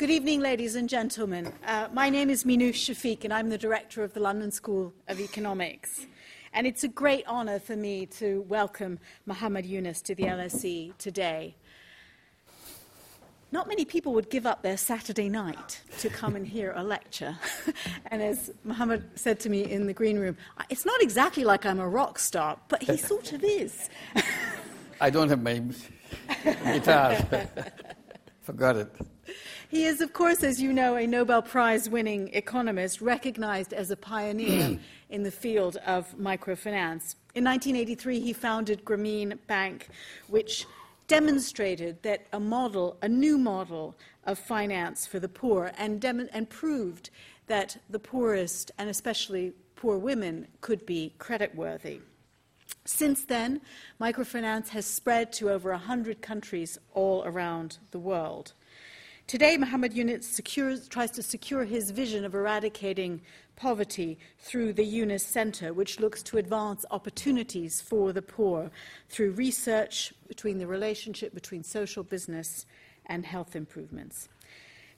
Good evening, ladies and gentlemen. Uh, my name is Minouche Shafik, and I'm the director of the London School of Economics. And it's a great honour for me to welcome Muhammad Yunus to the LSE today. Not many people would give up their Saturday night to come and hear a lecture. and as Muhammad said to me in the green room, it's not exactly like I'm a rock star, but he sort of is. I don't have my guitar. Forgot it. He is, of course, as you know, a Nobel Prize winning economist recognized as a pioneer in the field of microfinance. In 1983, he founded Grameen Bank, which demonstrated that a model, a new model of finance for the poor, and, dem- and proved that the poorest, and especially poor women, could be creditworthy. Since then, microfinance has spread to over 100 countries all around the world. Today, Muhammad Yunus secures, tries to secure his vision of eradicating poverty through the Yunus Center, which looks to advance opportunities for the poor through research between the relationship between social business and health improvements.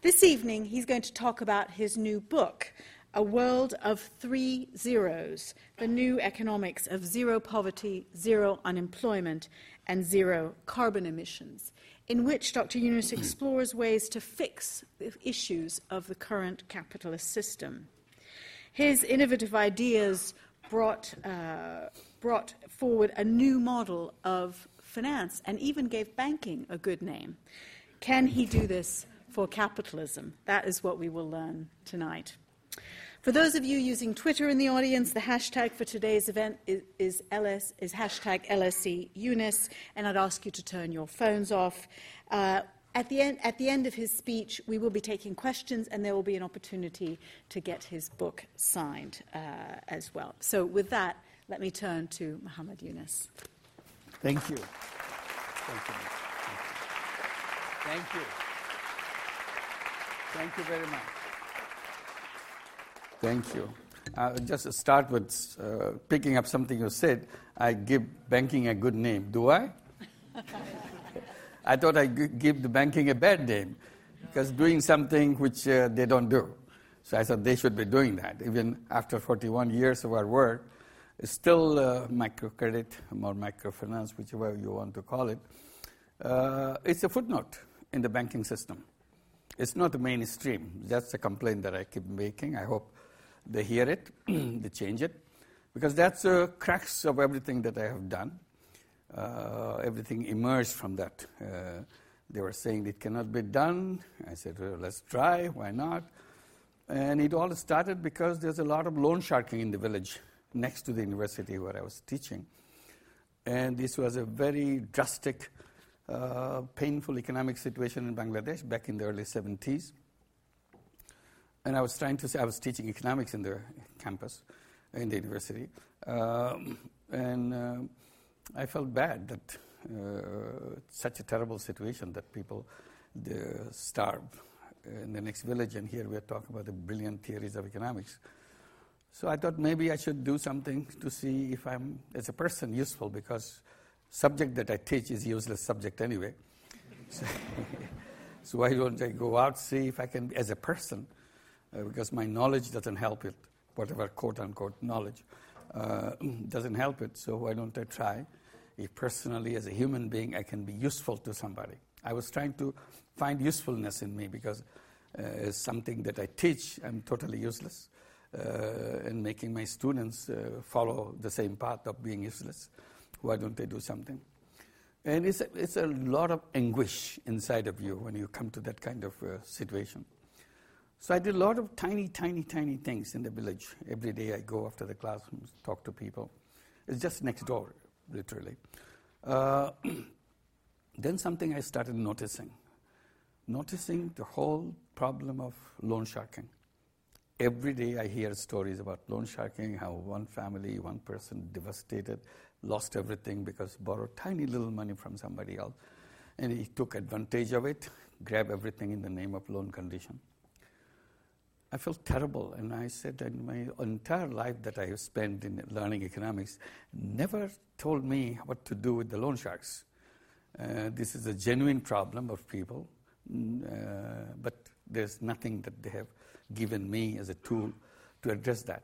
This evening, he's going to talk about his new book, A World of Three Zeros The New Economics of Zero Poverty, Zero Unemployment, and Zero Carbon Emissions in which Dr. Yunus explores ways to fix the issues of the current capitalist system. His innovative ideas brought, uh, brought forward a new model of finance and even gave banking a good name. Can he do this for capitalism? That is what we will learn tonight. For those of you using Twitter in the audience, the hashtag for today's event is, is, LS, is hashtag LSE Yunus, and I'd ask you to turn your phones off. Uh, at the, end, at the end of his speech, we will be taking questions, and there will be an opportunity to get his book signed uh, as well. So, with that, let me turn to Muhammad Yunus. Thank you. Thank you. Thank you. Thank you very much. Thank you. Uh, just start with uh, picking up something you said. I give banking a good name. Do I? I thought I give the banking a bad name because doing something which uh, they don't do. So I thought they should be doing that. Even after 41 years of our work, still uh, microcredit or microfinance, whichever you want to call it, uh, it's a footnote in the banking system. It's not the mainstream. That's a complaint that I keep making. I hope they hear it, they change it, because that's the crux of everything that I have done. Uh, everything emerged from that. Uh, they were saying it cannot be done. I said, well, let's try, why not? And it all started because there's a lot of loan sharking in the village next to the university where I was teaching. And this was a very drastic, uh, painful economic situation in Bangladesh back in the early 70s. And I was trying to say, I was teaching economics in the campus, in the university. Um, and uh, I felt bad that uh, such a terrible situation that people starve in the next village. And here we are talking about the brilliant theories of economics. So I thought maybe I should do something to see if I'm, as a person, useful because subject that I teach is useless subject anyway. so, so why don't I go out see if I can, as a person, uh, because my knowledge doesn't help it, whatever quote unquote knowledge uh, doesn't help it. So why don't I try? If personally, as a human being, I can be useful to somebody. I was trying to find usefulness in me because uh, something that I teach, I'm totally useless. Uh, and making my students uh, follow the same path of being useless. Why don't they do something? And it's a, it's a lot of anguish inside of you when you come to that kind of uh, situation. So I did a lot of tiny, tiny, tiny things in the village. Every day I go after the classrooms, talk to people. It's just next door, literally. Uh, then something I started noticing. Noticing the whole problem of loan sharking. Every day I hear stories about loan sharking, how one family, one person devastated, lost everything because borrowed tiny little money from somebody else. And he took advantage of it, grabbed everything in the name of loan condition. I felt terrible. And I said, in my entire life that I have spent in learning economics, never told me what to do with the loan sharks. Uh, this is a genuine problem of people, uh, but there's nothing that they have given me as a tool to address that.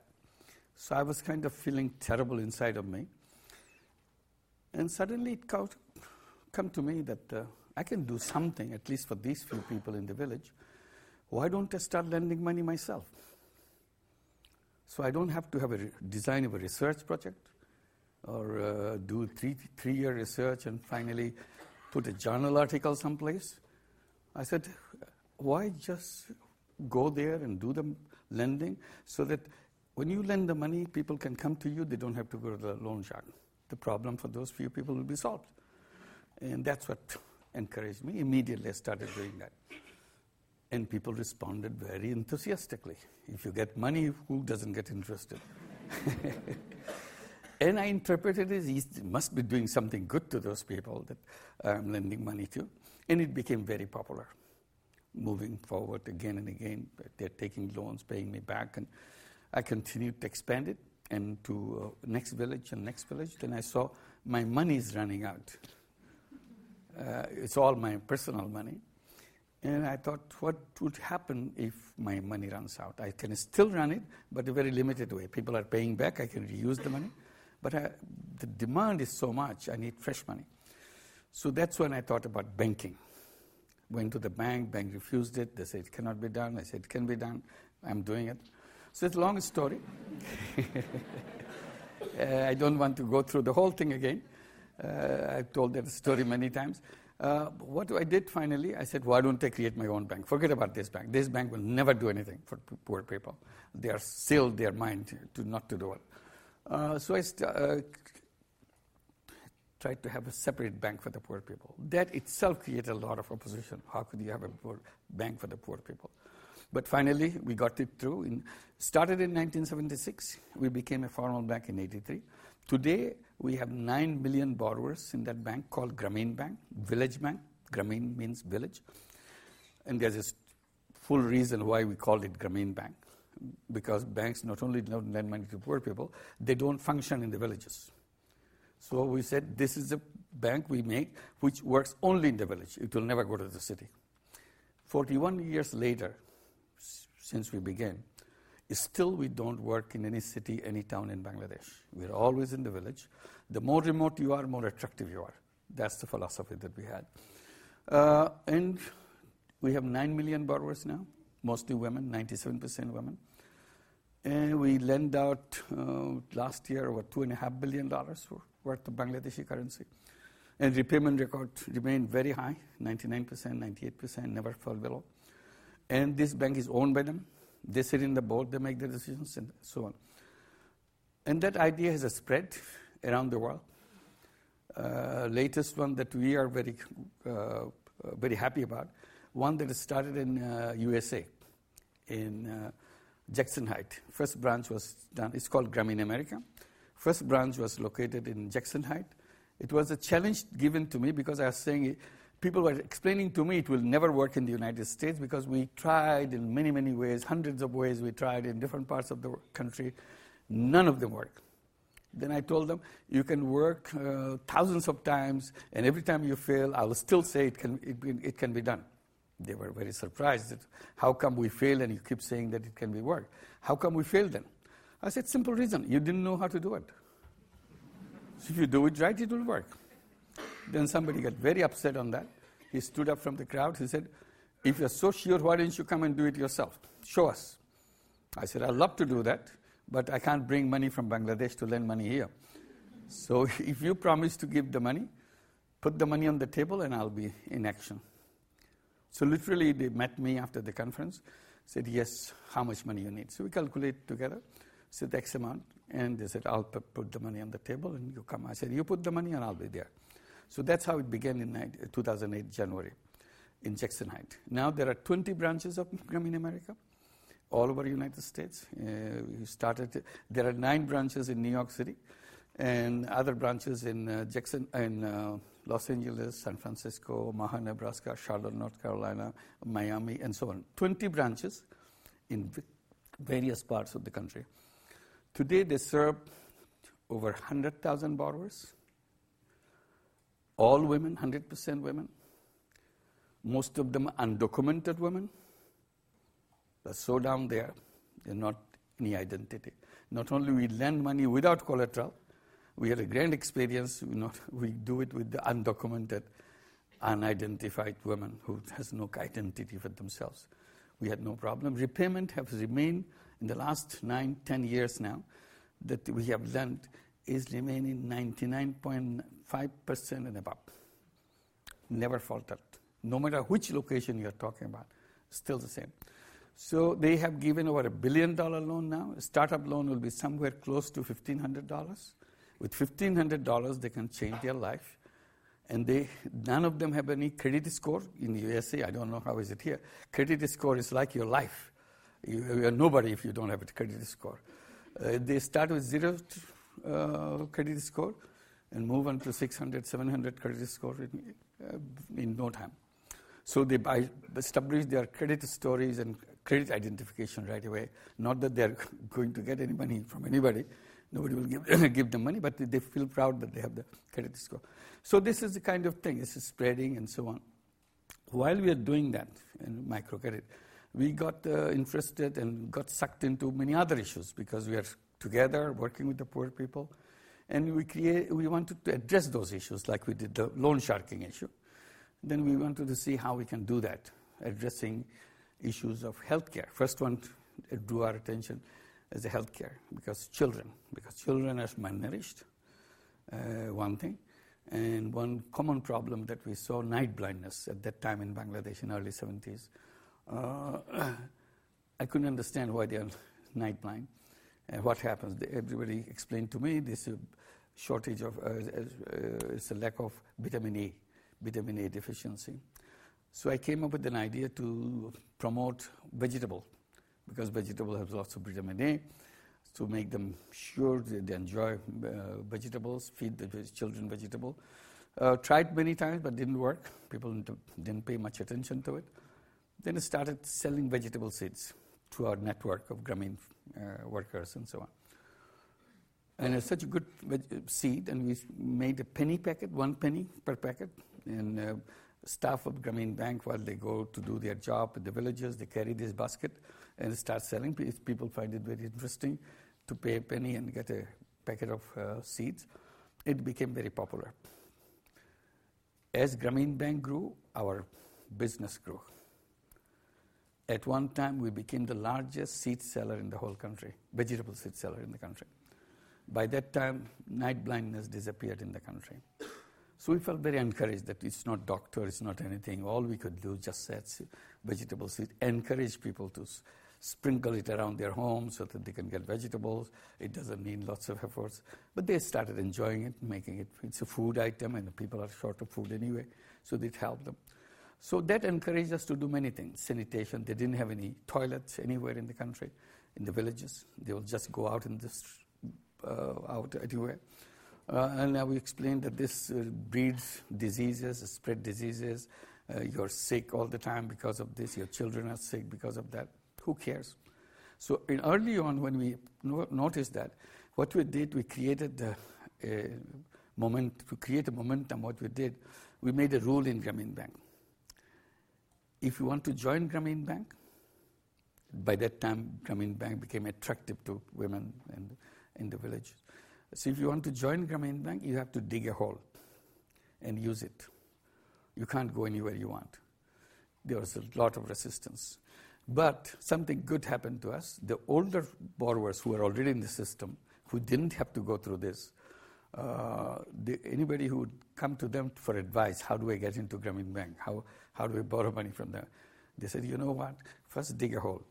So I was kind of feeling terrible inside of me. And suddenly it come to me that uh, I can do something, at least for these few people in the village. Why don't I start lending money myself? So I don't have to have a re- design of a research project or uh, do three three year research and finally put a journal article someplace. I said, why just go there and do the lending so that when you lend the money, people can come to you. They don't have to go to the loan shark. The problem for those few people will be solved. And that's what encouraged me. Immediately, I started doing that. And people responded very enthusiastically. If you get money, who doesn't get interested? and I interpreted it he must be doing something good to those people that I'm lending money to. And it became very popular. Moving forward again and again, they're taking loans, paying me back, and I continued to expand it and to uh, next village and next village. Then I saw my money is running out. Uh, it's all my personal money. And I thought, what would happen if my money runs out? I can still run it, but a very limited way. People are paying back, I can reuse the money. But I, the demand is so much, I need fresh money. So that's when I thought about banking. Went to the bank, bank refused it. They said it cannot be done. I said it can be done. I'm doing it. So it's a long story. uh, I don't want to go through the whole thing again. Uh, I've told that story many times. Uh, what I did finally, I said, why don't I create my own bank? Forget about this bank. This bank will never do anything for p- poor people. They are sealed their mind to not to do it. Uh, so I st- uh, tried to have a separate bank for the poor people. That itself created a lot of opposition. How could you have a bank for the poor people? But finally, we got it through. In, started in 1976. We became a formal bank in 83. Today, we have 9 million borrowers in that bank called Grameen Bank, Village Bank. Grameen means village. And there's a full reason why we called it Grameen Bank. Because banks not only don't lend money to poor people, they don't function in the villages. So we said this is a bank we make which works only in the village. It will never go to the city. 41 years later, since we began, still we don't work in any city, any town in Bangladesh. We're always in the village. The more remote you are, more attractive you are. That's the philosophy that we had. Uh, and we have 9 million borrowers now, mostly women, 97% women. And we lend out uh, last year over $2.5 billion worth of Bangladeshi currency. And repayment record remained very high 99%, 98%, never fell below. And this bank is owned by them. They sit in the board, they make the decisions, and so on. And that idea has spread around the world. Uh, latest one that we are very, uh, very happy about, one that started in uh, USA, in uh, Jackson Heights. First branch was done, it's called Grameen America. First branch was located in Jackson Heights. It was a challenge given to me because I was saying people were explaining to me it will never work in the United States because we tried in many, many ways, hundreds of ways we tried in different parts of the country. None of them work. Then I told them, you can work uh, thousands of times, and every time you fail, I will still say it can, it, it can be done. They were very surprised. That, how come we fail and you keep saying that it can be worked? How come we fail then? I said, simple reason. You didn't know how to do it. So if you do it right, it will work. Then somebody got very upset on that. He stood up from the crowd. He said, If you're so sure, why don't you come and do it yourself? Show us. I said, I'd love to do that, but I can't bring money from Bangladesh to lend money here. So if you promise to give the money, put the money on the table and I'll be in action. So literally, they met me after the conference, said, Yes, how much money you need? So we calculate together, said X amount, and they said, I'll put the money on the table and you come. I said, You put the money and I'll be there. So that's how it began in 2008, January, in Jackson Heights. Now there are 20 branches of Grameen America all over the United States. Uh, we started, there are nine branches in New York City and other branches in uh, Jackson, in uh, Los Angeles, San Francisco, Omaha, Nebraska, Charlotte, North Carolina, Miami, and so on. 20 branches in various parts of the country. Today they serve over 100,000 borrowers all women, 100% women, most of them undocumented women, They're so down there, they're not any identity. Not only we lend money without collateral, we had a grand experience. We, not, we do it with the undocumented, unidentified women who has no identity for themselves. We had no problem. Repayment has remained in the last nine, ten years now that we have lent is remaining 99.5% and above. Never faltered. No matter which location you're talking about, still the same. So they have given over a billion dollar loan now. A startup loan will be somewhere close to $1,500. With $1,500, they can change their life. And they, none of them have any credit score in the USA. I don't know how is it here. Credit score is like your life. You, you are nobody if you don't have a credit score. Uh, they start with zero uh, credit score and move on to 600, 700 credit score in, uh, in no time. So they buy, establish their credit stories and credit identification right away. Not that they're going to get any money from anybody. Nobody will give, give them money, but they feel proud that they have the credit score. So this is the kind of thing. This is spreading and so on. While we are doing that in microcredit, we got uh, interested and got sucked into many other issues because we are together working with the poor people. And we, create, we wanted to address those issues like we did the loan sharking issue. Then we wanted to see how we can do that, addressing issues of healthcare. First one drew our attention is the healthcare because children, because children are malnourished, uh, one thing. And one common problem that we saw, night blindness at that time in Bangladesh in early 70s. Uh, I couldn't understand why they are night blind. And what happens? Everybody explained to me this shortage of, uh, uh, it's a lack of vitamin A, vitamin A deficiency. So I came up with an idea to promote vegetable, because vegetable has lots of vitamin A, to make them sure they enjoy uh, vegetables, feed the children vegetable. Uh, tried many times, but didn't work. People didn't pay much attention to it. Then I started selling vegetable seeds to our network of Grameen uh, workers and so on. And it's such a good seed, and we made a penny packet, one penny per packet. And uh, staff of Grameen Bank, while they go to do their job in the villages, they carry this basket and start selling. People find it very interesting to pay a penny and get a packet of uh, seeds. It became very popular. As Grameen Bank grew, our business grew. At one time, we became the largest seed seller in the whole country, vegetable seed seller in the country. By that time, night blindness disappeared in the country. So we felt very encouraged that it's not doctor, it's not anything. All we could do just set vegetable seed, encourage people to sprinkle it around their home so that they can get vegetables. It doesn't need lots of efforts. But they started enjoying it, making it. It's a food item, and the people are short of food anyway, so it helped them. So that encouraged us to do many things. Sanitation, they didn't have any toilets anywhere in the country, in the villages. They will just go out in this, uh, out anywhere. Uh, and now we explained that this uh, breeds diseases, spread diseases. Uh, you're sick all the time because of this. Your children are sick because of that. Who cares? So early on, when we no- noticed that, what we did, we created a moment to create a momentum. What we did, we made a rule in Grameen Bank if you want to join Grameen Bank, by that time Grameen Bank became attractive to women in, in the village. So if you want to join Grameen Bank, you have to dig a hole and use it. You can't go anywhere you want. There was a lot of resistance. But something good happened to us. The older borrowers who were already in the system, who didn't have to go through this, uh, the, anybody who would come to them for advice, how do I get into Grameen Bank? How, how do we borrow money from them? They said, you know what? First dig a hole.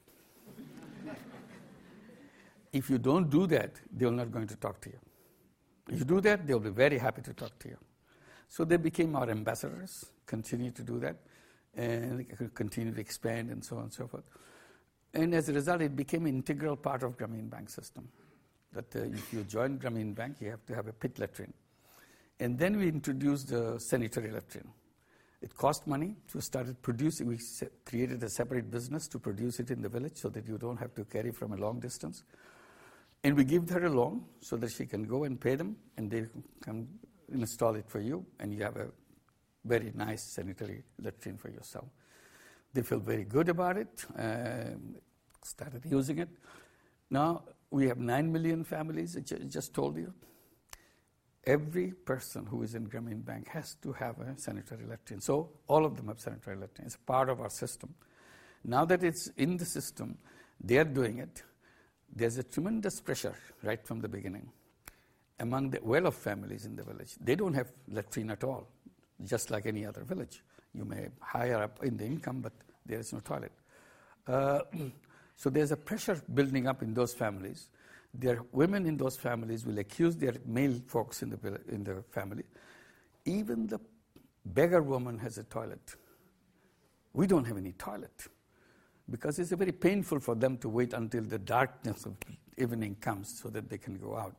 if you don't do that, they're not going to talk to you. If you do that, they'll be very happy to talk to you. So they became our ambassadors, continue to do that, and continue to expand and so on and so forth. And as a result, it became an integral part of Grameen Bank system. That uh, if you join Grameen Bank, you have to have a pit latrine. And then we introduced the sanitary latrine. It cost money, so we started producing. We created a separate business to produce it in the village so that you don't have to carry from a long distance. And we give her a loan so that she can go and pay them, and they can install it for you, and you have a very nice sanitary latrine for yourself. They feel very good about it. Uh, started using it. Now we have 9 million families, I just told you. Every person who is in Grameen Bank has to have a sanitary latrine. So all of them have sanitary latrine. It's part of our system. Now that it's in the system, they are doing it. There's a tremendous pressure right from the beginning among the well-off families in the village. They don't have latrine at all, just like any other village. You may higher up in the income, but there is no toilet. Uh, so there's a pressure building up in those families. Their women in those families will accuse their male folks in the, in the family. Even the beggar woman has a toilet. We don't have any toilet because it's very painful for them to wait until the darkness of evening comes so that they can go out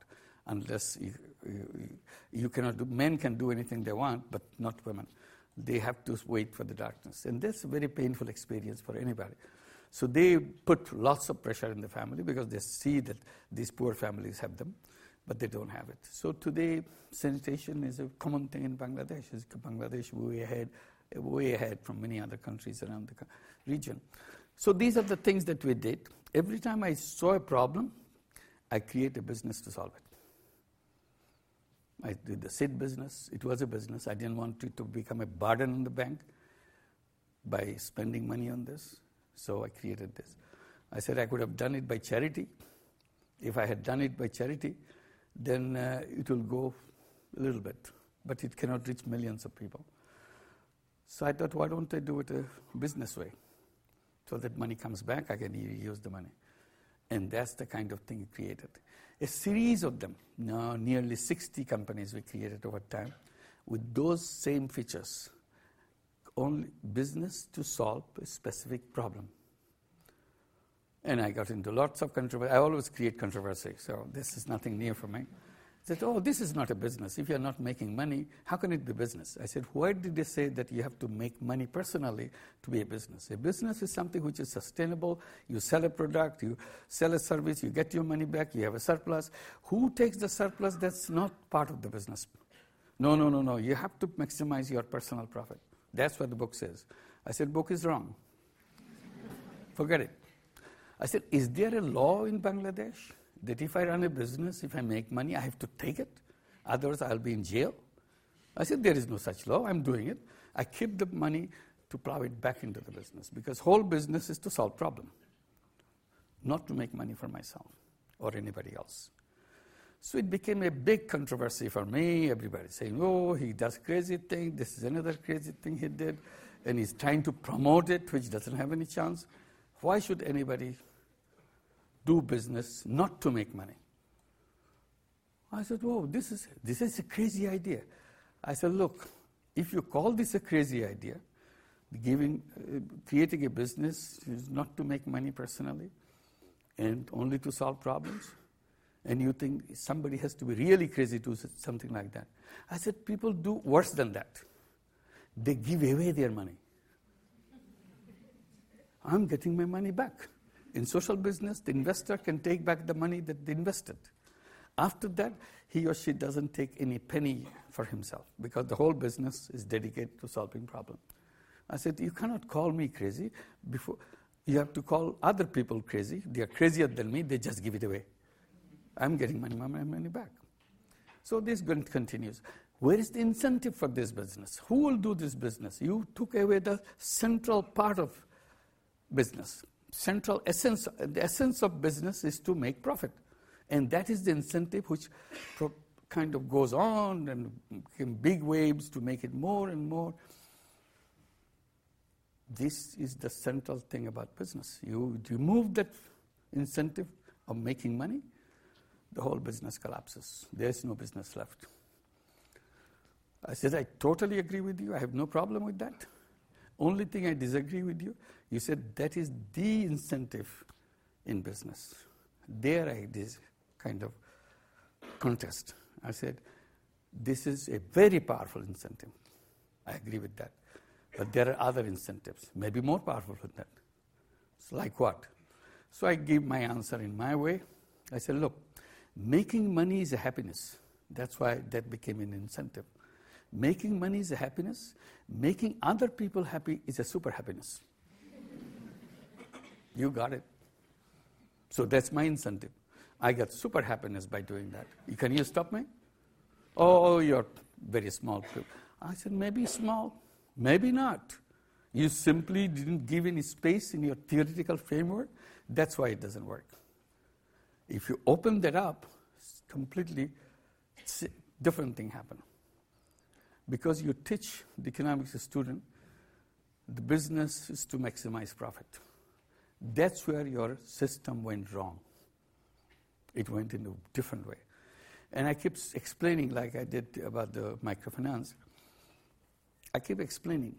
unless you, you, you cannot do, men can do anything they want, but not women. They have to wait for the darkness. And that's a very painful experience for anybody. So they put lots of pressure in the family because they see that these poor families have them, but they don't have it. So today, sanitation is a common thing in Bangladesh. Is Bangladesh way ahead, way ahead from many other countries around the region. So these are the things that we did. Every time I saw a problem, I create a business to solve it. I did the seed business. It was a business. I didn't want it to become a burden on the bank by spending money on this. So I created this. I said I could have done it by charity. If I had done it by charity, then uh, it will go a little bit, but it cannot reach millions of people. So I thought, why don't I do it a business way? So that money comes back, I can use the money. And that's the kind of thing I created a series of them, now nearly 60 companies we created over time with those same features. Only business to solve a specific problem. And I got into lots of controversy. I always create controversy, so this is nothing new for me I said, Oh, this is not a business. If you're not making money, how can it be business? I said, Why did they say that you have to make money personally to be a business? A business is something which is sustainable. You sell a product, you sell a service, you get your money back, you have a surplus. Who takes the surplus? That's not part of the business. No, no, no, no. You have to maximize your personal profit. That's what the book says. I said, Book is wrong. Forget it. I said, Is there a law in Bangladesh that if I run a business, if I make money, I have to take it. Otherwise, I'll be in jail. I said, there is no such law. I'm doing it. I keep the money to plow it back into the business because whole business is to solve problem, not to make money for myself or anybody else. So it became a big controversy for me. Everybody saying, oh, he does crazy thing. This is another crazy thing he did. And he's trying to promote it, which doesn't have any chance. Why should anybody do business not to make money. I said, Whoa, this is, this is a crazy idea. I said, Look, if you call this a crazy idea, giving, uh, creating a business is not to make money personally and only to solve problems, and you think somebody has to be really crazy to do something like that. I said, People do worse than that. They give away their money. I'm getting my money back. In social business, the investor can take back the money that they invested. After that, he or she doesn't take any penny for himself because the whole business is dedicated to solving problems. I said, You cannot call me crazy. Before, you have to call other people crazy. They are crazier than me, they just give it away. I'm getting money, my money back. So this continues. Where is the incentive for this business? Who will do this business? You took away the central part of business central essence, the essence of business is to make profit. And that is the incentive which pro- kind of goes on and in big waves to make it more and more. This is the central thing about business. You remove that incentive of making money, the whole business collapses. There's no business left. I said, I totally agree with you. I have no problem with that. Only thing I disagree with you, you said that is the incentive in business. There I this kind of contest. I said, this is a very powerful incentive. I agree with that. But there are other incentives, maybe more powerful than that. So like what? So I give my answer in my way. I said, look, making money is a happiness. That's why that became an incentive. Making money is a happiness. Making other people happy is a super happiness. you got it. So that's my incentive. I got super happiness by doing that. Can you stop me? Oh, you're very small. I said, maybe small, maybe not. You simply didn't give any space in your theoretical framework. That's why it doesn't work. If you open that up, completely different thing happen. Because you teach the economics student the business is to maximize profit. That's where your system went wrong. It went in a different way. And I keep explaining, like I did about the microfinance, I keep explaining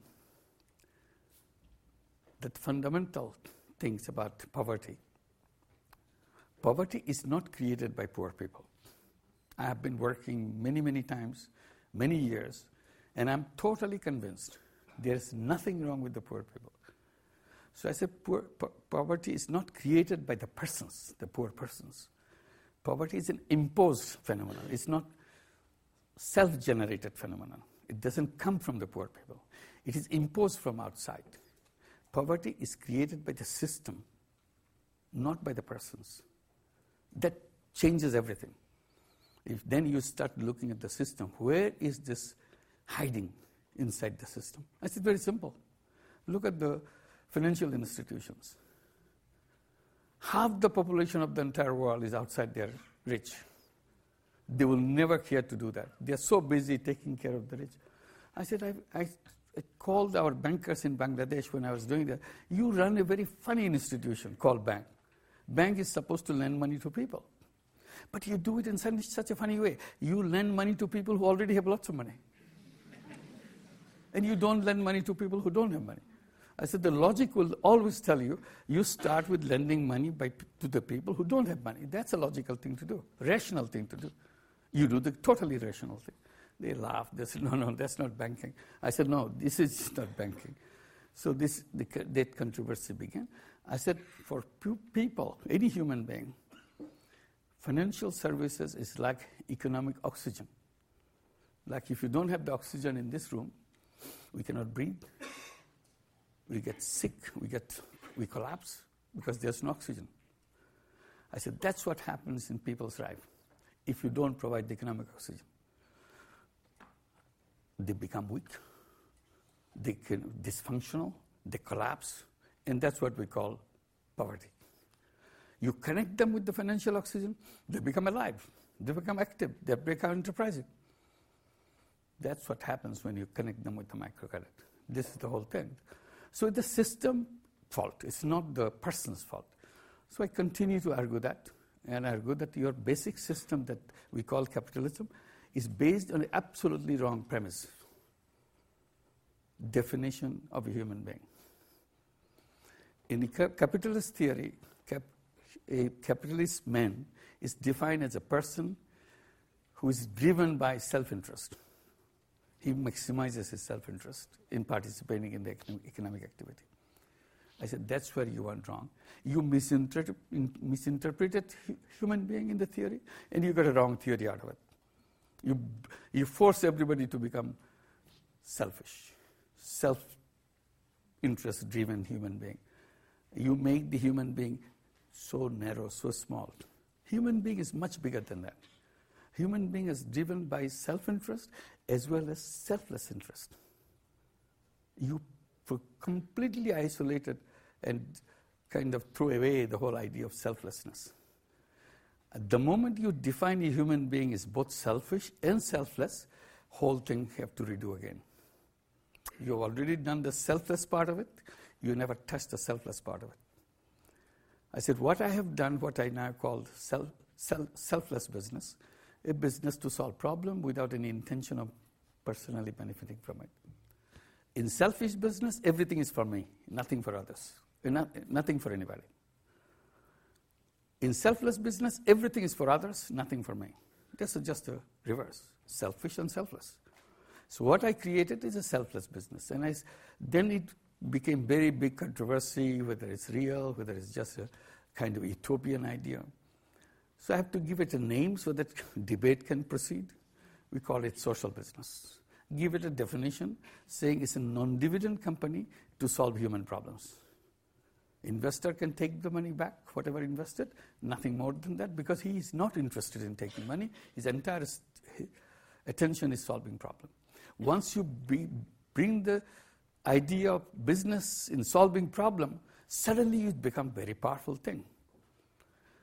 that fundamental things about poverty. Poverty is not created by poor people. I have been working many, many times, many years, and I'm totally convinced there's nothing wrong with the poor people. So I poor, po- poverty is not created by the persons, the poor persons. Poverty is an imposed phenomenon. It's not self-generated phenomenon. It doesn't come from the poor people. It is imposed from outside. Poverty is created by the system, not by the persons. That changes everything. If then you start looking at the system, where is this hiding inside the system? I said, very simple. Look at the financial institutions. Half the population of the entire world is outside their reach. They will never care to do that. They are so busy taking care of the rich. I said, I, I, I called our bankers in Bangladesh when I was doing that. You run a very funny institution called bank. Bank is supposed to lend money to people. But you do it in such a funny way. You lend money to people who already have lots of money. and you don't lend money to people who don't have money. I said the logic will always tell you you start with lending money by, to the people who don't have money. That's a logical thing to do, rational thing to do. You do the totally rational thing. They laughed. They said, no, no, that's not banking. I said, no, this is not banking. So this, the, that controversy began. I said, for people, any human being, financial services is like economic oxygen. Like if you don't have the oxygen in this room, we cannot breathe. We get sick. We get we collapse because there's no oxygen. I said that's what happens in people's life if you don't provide the economic oxygen. They become weak. They can dysfunctional. They collapse, and that's what we call poverty. You connect them with the financial oxygen, they become alive, they become active, they become enterprising. That's what happens when you connect them with the microcredit. This is the whole thing. So it's the system fault, it's not the person's fault. So I continue to argue that, and argue that your basic system that we call capitalism is based on an absolutely wrong premise definition of a human being. In the capitalist theory, cap, a capitalist man is defined as a person who is driven by self interest he maximizes his self interest in participating in the economic activity. I said, that's where you went wrong. You misinterpret, misinterpreted human being in the theory, and you got a wrong theory out of it. You, you force everybody to become selfish, self interest driven human being. You make the human being so narrow, so small. Human being is much bigger than that. Human being is driven by self interest as well as selfless interest. You completely isolated and kind of throw away the whole idea of selflessness. The moment you define a human being as both selfish and selfless, whole thing have to redo again. You've already done the selfless part of it, you never touch the selfless part of it. I said, what I have done, what I now call self, self, selfless business, a business to solve problem without any intention of personally benefiting from it. In selfish business, everything is for me, nothing for others, eh, nothing for anybody. In selfless business, everything is for others, nothing for me. This is just a reverse, selfish and selfless. So what I created is a selfless business, and I, then it became very big controversy whether it's real, whether it's just a kind of utopian idea. So I have to give it a name so that debate can proceed. We call it social business. Give it a definition saying it's a non dividend company to solve human problems. Investor can take the money back, whatever invested, nothing more than that, because he is not interested in taking money. His entire attention is solving problem. Once you be, bring the idea of business in solving problem, suddenly it becomes very powerful thing.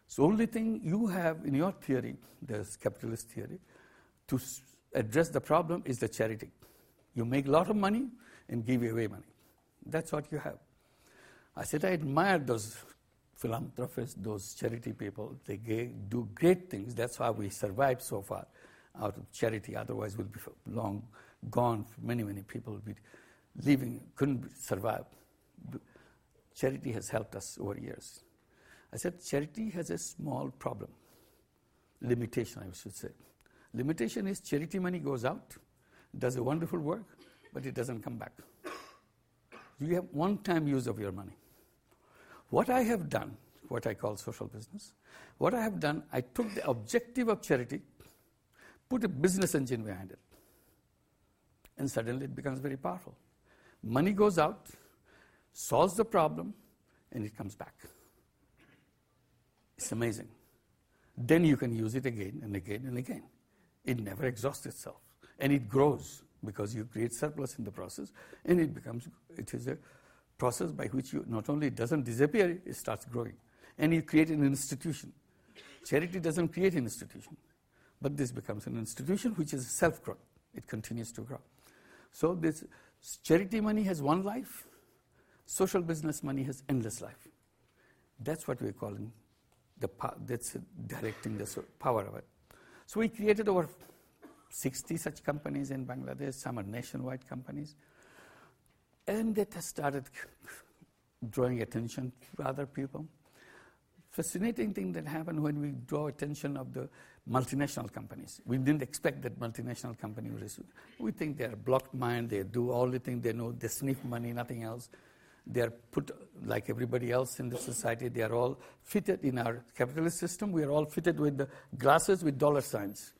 So only thing you have in your theory, the capitalist theory, to address the problem is the charity. You make a lot of money and give away money. That's what you have. I said I admire those philanthropists, those charity people. They do great things. That's why we survived so far out of charity. Otherwise, we'll be long gone. Many, many people will be living, couldn't survive. Charity has helped us over years. I said charity has a small problem, limitation, I should say. Limitation is charity money goes out, does a wonderful work, but it doesn't come back. You have one time use of your money. What I have done, what I call social business, what I have done, I took the objective of charity, put a business engine behind it, and suddenly it becomes very powerful. Money goes out, solves the problem, and it comes back. It's amazing. Then you can use it again and again and again. It never exhausts itself. And it grows because you create surplus in the process, and it becomes, it is a process by which you not only doesn't disappear, it starts growing. And you create an institution. Charity doesn't create an institution, but this becomes an institution which is self growth. It continues to grow. So this charity money has one life, social business money has endless life. That's what we're calling the that's directing the power of it. So we created over 60 such companies in Bangladesh. Some are nationwide companies. And that has started drawing attention to other people. Fascinating thing that happened when we draw attention of the multinational companies. We didn't expect that multinational company would receive. We think they're blocked mind, they do all the things they know, they sniff money, nothing else. They're put, like everybody else in the society, they are all fitted in our capitalist system. We are all fitted with the glasses with dollar signs.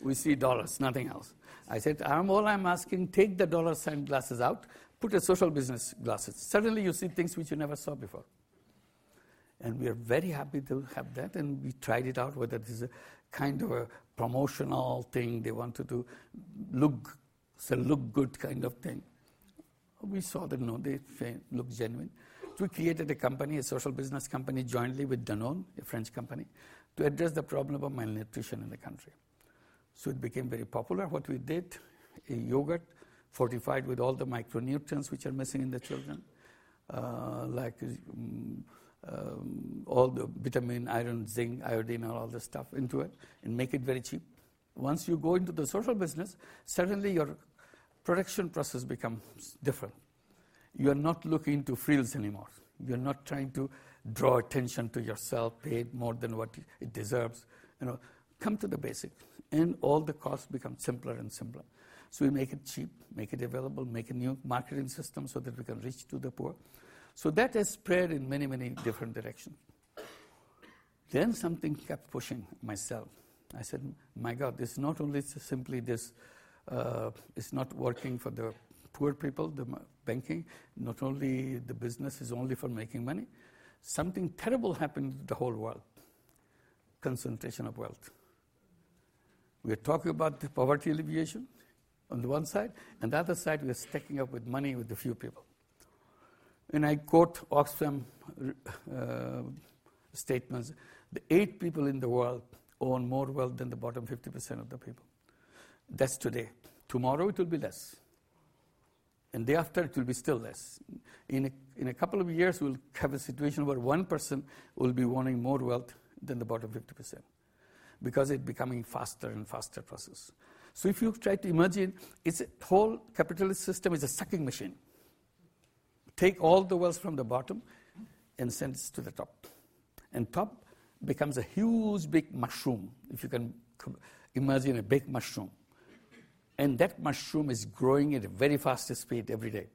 We see dollars, nothing else. I said, I'm, all I'm asking, take the dollar sign glasses out, put a social business glasses. Suddenly you see things which you never saw before. And we are very happy to have that, and we tried it out, whether this is a kind of a promotional thing, they wanted to look, say, look good kind of thing. We saw that no, they look genuine. So we created a company, a social business company, jointly with Danone, a French company, to address the problem of malnutrition in the country. So it became very popular. What we did, a yogurt fortified with all the micronutrients which are missing in the children, uh, like um, um, all the vitamin, iron, zinc, iodine, and all the stuff into it, and make it very cheap. Once you go into the social business, suddenly your production process becomes different. You are not looking to frills anymore. You are not trying to draw attention to yourself, pay more than what it deserves. You know, come to the basic, and all the costs become simpler and simpler. So we make it cheap, make it available, make a new marketing system so that we can reach to the poor. So that has spread in many, many different directions. Then something kept pushing myself. I said, my God, this is not only simply this, uh, it's not working for the poor people, the banking, not only the business is only for making money. Something terrible happened to the whole world concentration of wealth. We are talking about the poverty alleviation on the one side, and the other side, we are stacking up with money with a few people. And I quote Oxfam uh, statements the eight people in the world own more wealth than the bottom 50% of the people. That's today. Tomorrow it will be less. And day after it will be still less. In a, in a couple of years, we'll have a situation where one person will be owning more wealth than the bottom 50% because it's becoming faster and faster process. So if you try to imagine, it's a whole capitalist system is a sucking machine. Take all the wells from the bottom and send it to the top. And top becomes a huge big mushroom, if you can imagine a big mushroom. And that mushroom is growing at a very fast speed every day.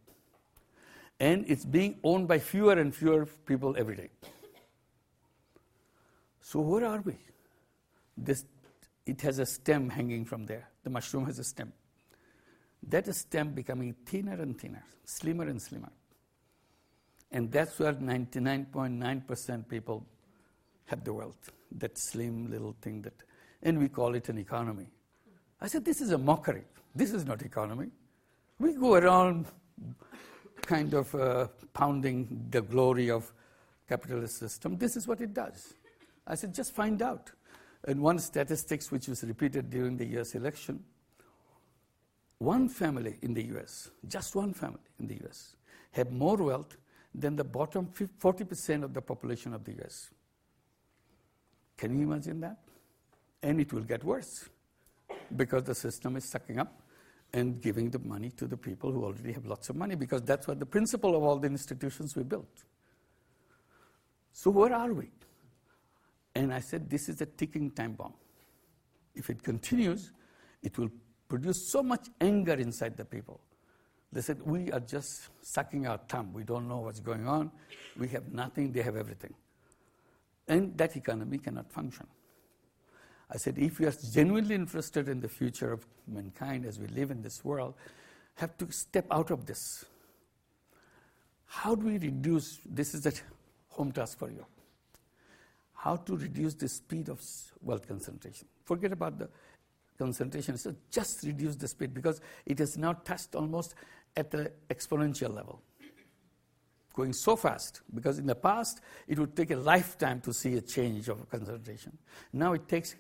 And it's being owned by fewer and fewer people every day. So where are we? This it has a stem hanging from there. The mushroom has a stem. That stem becoming thinner and thinner, slimmer and slimmer. And that's where 99.9% people have the wealth, that slim little thing that, and we call it an economy. I said, this is a mockery. This is not economy. We go around kind of uh, pounding the glory of capitalist system. This is what it does. I said, just find out. And one statistics which was repeated during the US election, one family in the US, just one family in the US, have more wealth than the bottom 40% of the population of the US. Can you imagine that? And it will get worse because the system is sucking up and giving the money to the people who already have lots of money because that's what the principle of all the institutions we built. So, where are we? And I said, This is a ticking time bomb. If it continues, it will produce so much anger inside the people. They said, We are just sucking our thumb. We don't know what's going on. We have nothing, they have everything. And that economy cannot function. I said, if you are genuinely interested in the future of mankind as we live in this world, have to step out of this. How do we reduce? This is a home task for you. How to reduce the speed of wealth concentration? Forget about the concentration. So just reduce the speed because it has now touched almost at the exponential level. Going so fast because in the past it would take a lifetime to see a change of concentration. Now it takes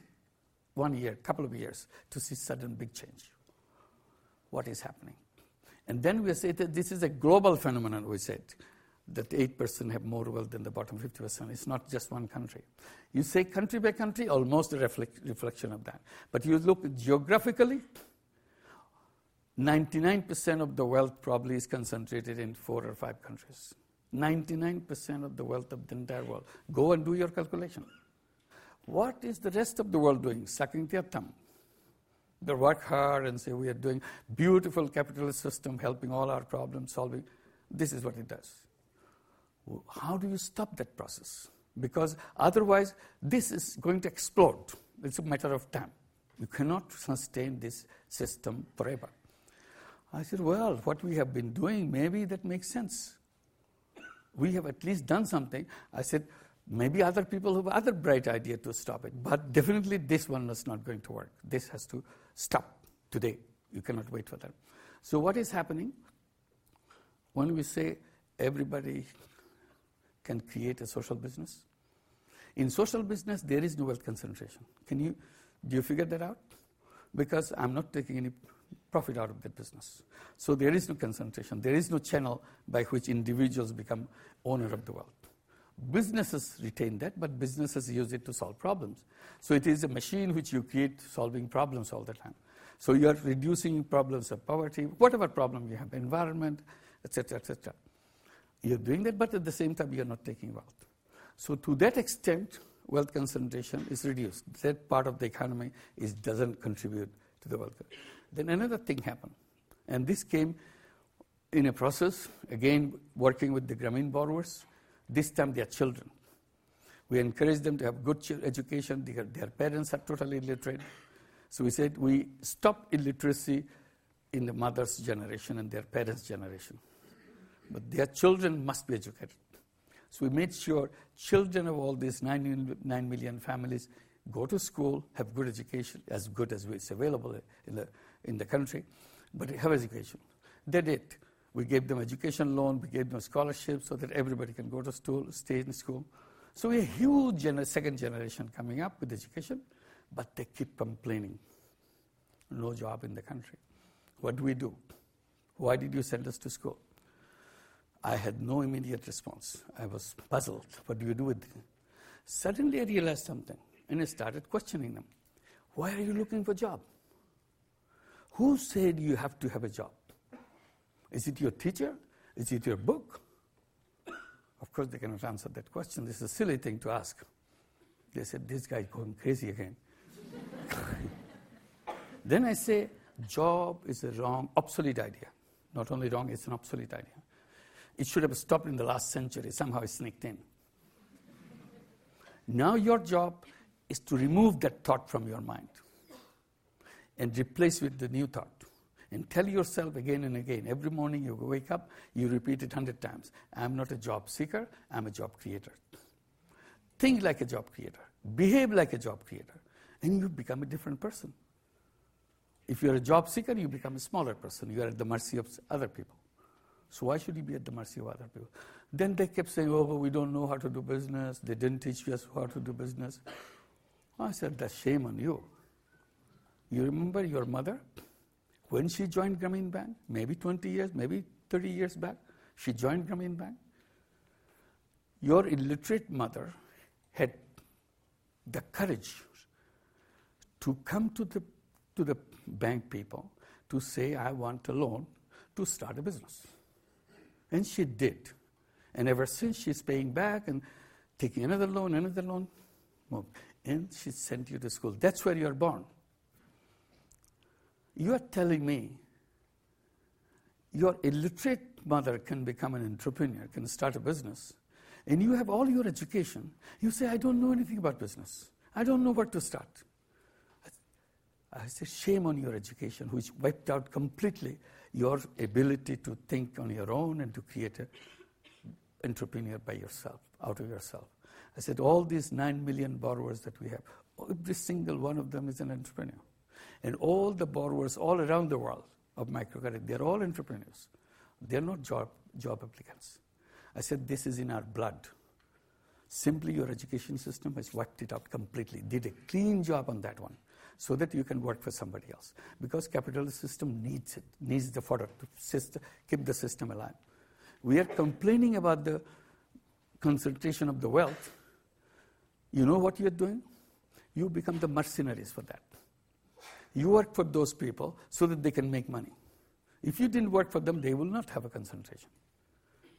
one year, a couple of years to see sudden big change. What is happening? And then we say that this is a global phenomenon, we said, that 8% have more wealth than the bottom 50%. It's not just one country. You say country by country, almost a reflect, reflection of that. But you look geographically, 99% of the wealth probably is concentrated in four or five countries. 99% of the wealth of the entire world. Go and do your calculation. What is the rest of the world doing? Sucking their thumb. They work hard and say we are doing beautiful capitalist system, helping all our problems solving. This is what it does. How do you stop that process? Because otherwise, this is going to explode. It's a matter of time. You cannot sustain this system forever. I said, well, what we have been doing, maybe that makes sense. We have at least done something. I said, Maybe other people have other bright idea to stop it, but definitely this one is not going to work. This has to stop today. You cannot wait for that. So what is happening when we say everybody can create a social business? In social business, there is no wealth concentration. Can you do you figure that out? Because I'm not taking any profit out of that business. So there is no concentration. There is no channel by which individuals become owner of the wealth. Businesses retain that, but businesses use it to solve problems. So it is a machine which you create solving problems all the time. So you are reducing problems of poverty, whatever problem you have, environment, etc., etc. You're doing that, but at the same time, you're not taking wealth. So to that extent, wealth concentration is reduced. That part of the economy is, doesn't contribute to the wealth. Then another thing happened, and this came in a process, again, working with the Grameen borrowers. This time they are children. We encourage them to have good education. Their, their parents are totally illiterate. So we said we stop illiteracy in the mother's generation and their parents' generation. But their children must be educated. So we made sure children of all these 9, 9 million families go to school, have good education, as good as is available in the, in the country, but have education. They did. We gave them education loan, we gave them scholarships so that everybody can go to school, stay in school. So we a huge gener- second generation coming up with education, but they keep complaining. No job in the country. What do we do? Why did you send us to school? I had no immediate response. I was puzzled. What do you do with them? Suddenly I realized something and I started questioning them. Why are you looking for a job? Who said you have to have a job? Is it your teacher? Is it your book? Of course, they cannot answer that question. This is a silly thing to ask. They said, This guy is going crazy again. then I say, Job is a wrong, obsolete idea. Not only wrong, it's an obsolete idea. It should have stopped in the last century. Somehow it sneaked in. Now, your job is to remove that thought from your mind and replace with the new thought And tell yourself again and again. Every morning you wake up, you repeat it 100 times. I'm not a job seeker, I'm a job creator. Think like a job creator, behave like a job creator, and you become a different person. If you're a job seeker, you become a smaller person. You are at the mercy of other people. So why should you be at the mercy of other people? Then they kept saying, oh, we don't know how to do business. They didn't teach us how to do business. I said, that's shame on you. You remember your mother? When she joined Grameen Bank, maybe 20 years, maybe 30 years back, she joined Grameen Bank. Your illiterate mother had the courage to come to the, to the bank people to say, I want a loan to start a business. And she did. And ever since, she's paying back and taking another loan, another loan. And she sent you to school. That's where you're born. You are telling me your illiterate mother can become an entrepreneur, can start a business, and you have all your education. You say, I don't know anything about business. I don't know what to start. I say, shame on your education, which wiped out completely your ability to think on your own and to create an entrepreneur by yourself, out of yourself. I said, all these 9 million borrowers that we have, every single one of them is an entrepreneur. And all the borrowers all around the world of microcredit, they're all entrepreneurs. They're not job, job applicants. I said, this is in our blood. Simply your education system has wiped it out completely, did a clean job on that one so that you can work for somebody else. Because capitalist system needs it, needs the fodder to system, keep the system alive. We are complaining about the concentration of the wealth. You know what you're doing? You become the mercenaries for that. You work for those people so that they can make money. If you didn't work for them, they will not have a concentration.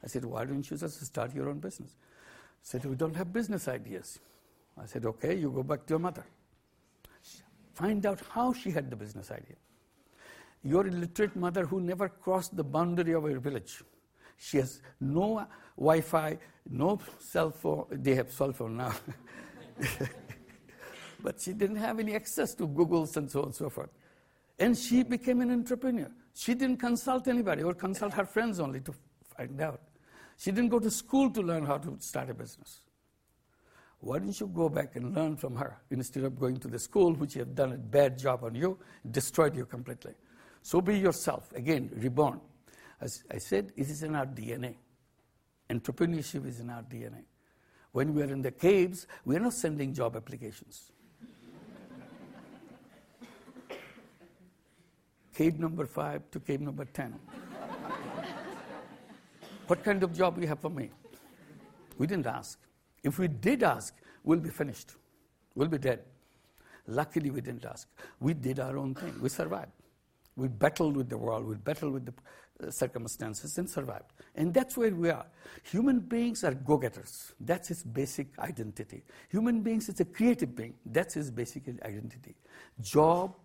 I said, why don't you just start your own business? I said, we don't have business ideas. I said, okay, you go back to your mother. Find out how she had the business idea. Your illiterate mother who never crossed the boundary of her village. She has no Wi Fi, no cell phone. They have cell phone now. but she didn't have any access to Googles and so on and so forth. And she became an entrepreneur. She didn't consult anybody or consult her friends only to find out. She didn't go to school to learn how to start a business. Why don't you go back and learn from her instead of going to the school, which have done a bad job on you, destroyed you completely? So be yourself, again, reborn. As I said, it is in our DNA. Entrepreneurship is in our DNA. When we are in the caves, we are not sending job applications. Cave number five to cave number 10. what kind of job you have for me? We didn't ask. If we did ask, we'll be finished. We'll be dead. Luckily, we didn't ask. We did our own thing. We survived. We battled with the world. We battled with the uh, circumstances and survived. And that's where we are. Human beings are go getters. That's his basic identity. Human beings is a creative being. That's his basic identity. Job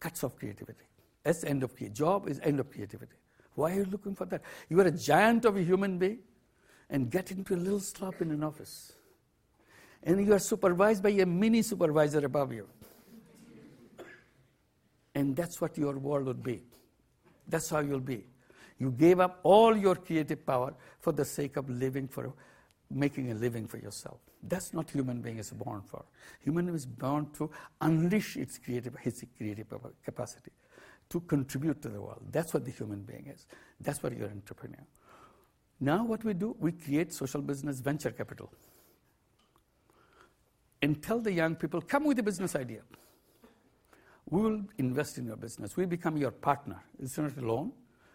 cuts off creativity. That's end of. Job is end of creativity. Why are you looking for that? You are a giant of a human being and get into a little slop in an office. And you are supervised by a mini supervisor above you. And that's what your world would be. That's how you'll be. You gave up all your creative power for the sake of living for making a living for yourself. That's not human being is born for. Human being is born to unleash its creative, his creative capacity, to contribute to the world. That's what the human being is. That's what you're an entrepreneur. Now, what we do, we create social business venture capital and tell the young people, come with a business idea. We will invest in your business. We become your partner. It's not a loan,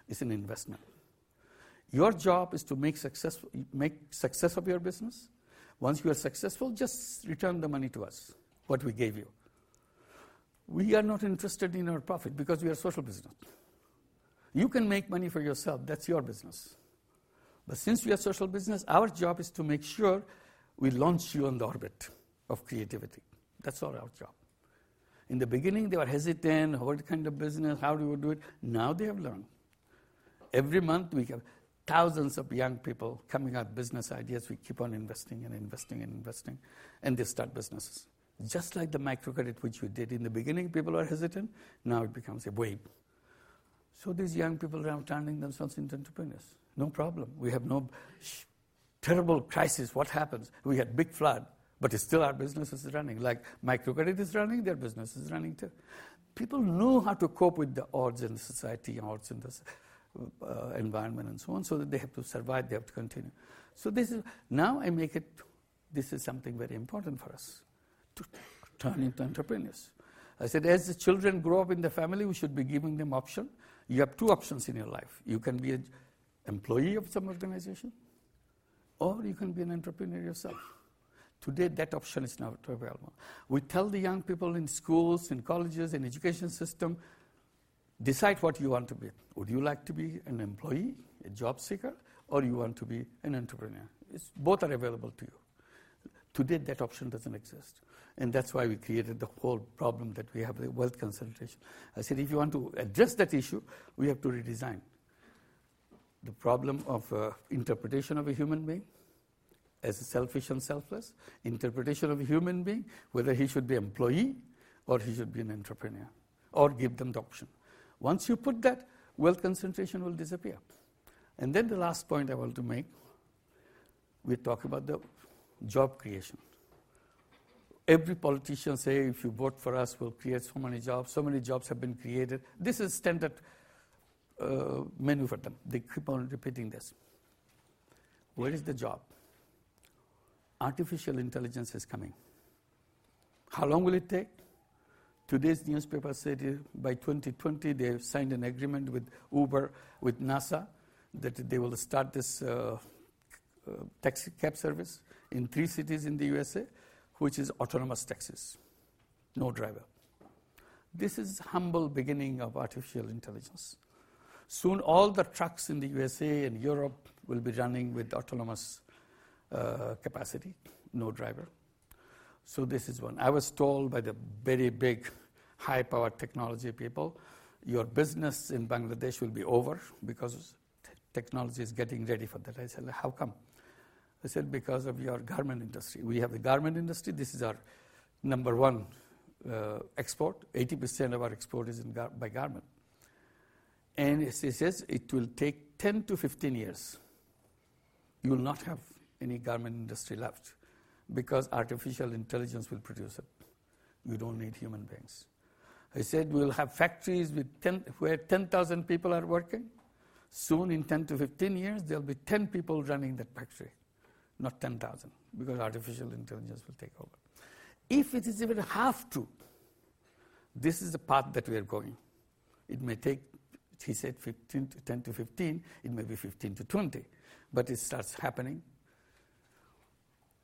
it's an investment. Your job is to make success, make success of your business. Once you are successful, just return the money to us, what we gave you. We are not interested in our profit because we are social business. You can make money for yourself, that's your business. But since we are social business, our job is to make sure we launch you on the orbit of creativity. That's all our job. In the beginning, they were hesitant, what kind of business, how do we do it? Now they have learned. Every month, we have thousands of young people coming up with business ideas. We keep on investing and investing and investing, and they start businesses. Just like the microcredit which we did. In the beginning, people were hesitant. Now it becomes a wave. So these young people are turning themselves into entrepreneurs. No problem. We have no sh- terrible crisis. What happens? We had big flood, but still our business is running. Like microcredit is running, their business is running too. People know how to cope with the odds in society, odds in the uh, environment, and so on. So that they have to survive, they have to continue. So this is now I make it. This is something very important for us to turn into entrepreneurs. I said, as the children grow up in the family, we should be giving them option. You have two options in your life. You can be an employee of some organization, or you can be an entrepreneur yourself. Today, that option is not available. We tell the young people in schools, in colleges, in education system, decide what you want to be. Would you like to be an employee, a job seeker, or you want to be an entrepreneur? It's, both are available to you. Today, that option doesn't exist. And that's why we created the whole problem that we have the wealth concentration. I said, if you want to address that issue, we have to redesign the problem of uh, interpretation of a human being as selfish and selfless, interpretation of a human being, whether he should be employee or he should be an entrepreneur, or give them the option. Once you put that, wealth concentration will disappear. And then the last point I want to make, we talk about the job creation. Every politician say, if you vote for us, we'll create so many jobs. So many jobs have been created. This is standard uh, menu for them. They keep on repeating this. Where is the job? Artificial intelligence is coming. How long will it take? Today's newspaper said by 2020 they have signed an agreement with Uber, with NASA, that they will start this uh, uh, taxi cab service in three cities in the USA, which is autonomous taxis, no driver. This is humble beginning of artificial intelligence. Soon all the trucks in the USA and Europe will be running with autonomous uh, capacity, no driver. So this is one. I was told by the very big high-powered technology people, your business in Bangladesh will be over because technology is getting ready for that. I said, how come? I said, because of your garment industry. We have the garment industry. This is our number one uh, export. 80% of our export is gar- by garment. And it says it will take 10 to 15 years. You will not have any garment industry left because artificial intelligence will produce it. You don't need human beings. I said we'll have factories with 10, where 10,000 people are working. Soon, in 10 to 15 years, there'll be 10 people running that factory, not 10,000, because artificial intelligence will take over. If it is even half true, this is the path that we are going. It may take, he said, 15 to 10 to 15, it may be 15 to 20, but it starts happening.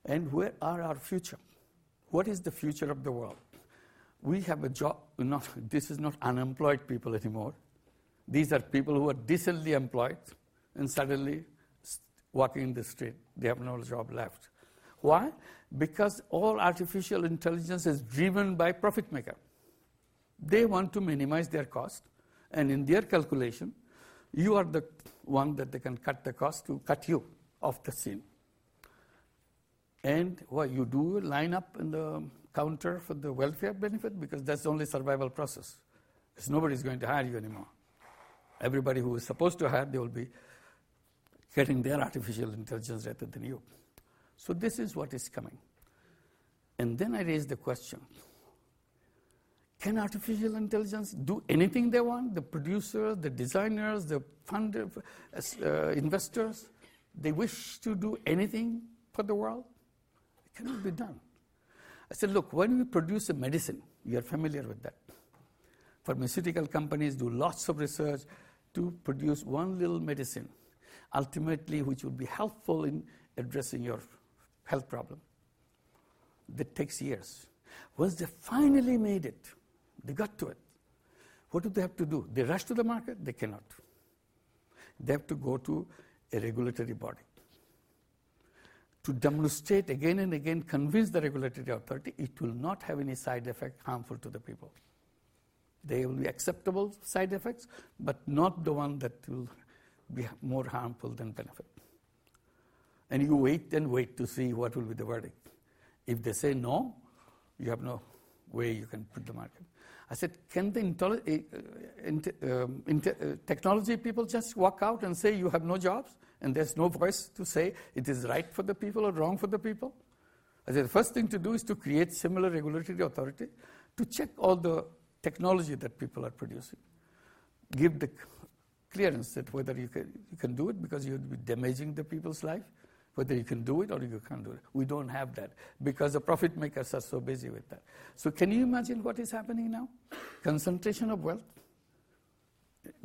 And where are our future? What is the future of the world? We have a job, not, this is not unemployed people anymore. These are people who are decently employed and suddenly walking in the street. They have no job left. Why? Because all artificial intelligence is driven by profit maker. They want to minimize their cost, and in their calculation, you are the one that they can cut the cost to cut you off the scene. And what you do line up in the counter for the welfare benefit because that's the only survival process. Because nobody's going to hire you anymore. Everybody who is supposed to hire, they will be getting their artificial intelligence rather than you. So this is what is coming. And then I raise the question can artificial intelligence do anything they want? The producers, the designers, the funders, uh, investors, they wish to do anything for the world? It cannot be done. I said, look, when we produce a medicine, you are familiar with that. Pharmaceutical companies do lots of research to produce one little medicine, ultimately, which will be helpful in addressing your health problem. That takes years. Once they finally made it, they got to it. What do they have to do? They rush to the market? They cannot. They have to go to a regulatory body. To demonstrate again and again, convince the regulatory authority it will not have any side effect harmful to the people. They will be acceptable side effects, but not the one that will be more harmful than benefit. And you wait and wait to see what will be the verdict. If they say no, you have no way you can put the market. I said, can the uh, uh, technology people just walk out and say you have no jobs and there's no voice to say it is right for the people or wrong for the people? I said, the first thing to do is to create similar regulatory authority to check all the technology that people are producing. Give the clearance that whether you can, you can do it because you'd be damaging the people's life, whether you can do it or you can't do it. We don't have that because the profit makers are so busy with that. So, can you imagine what is happening now? Concentration of wealth,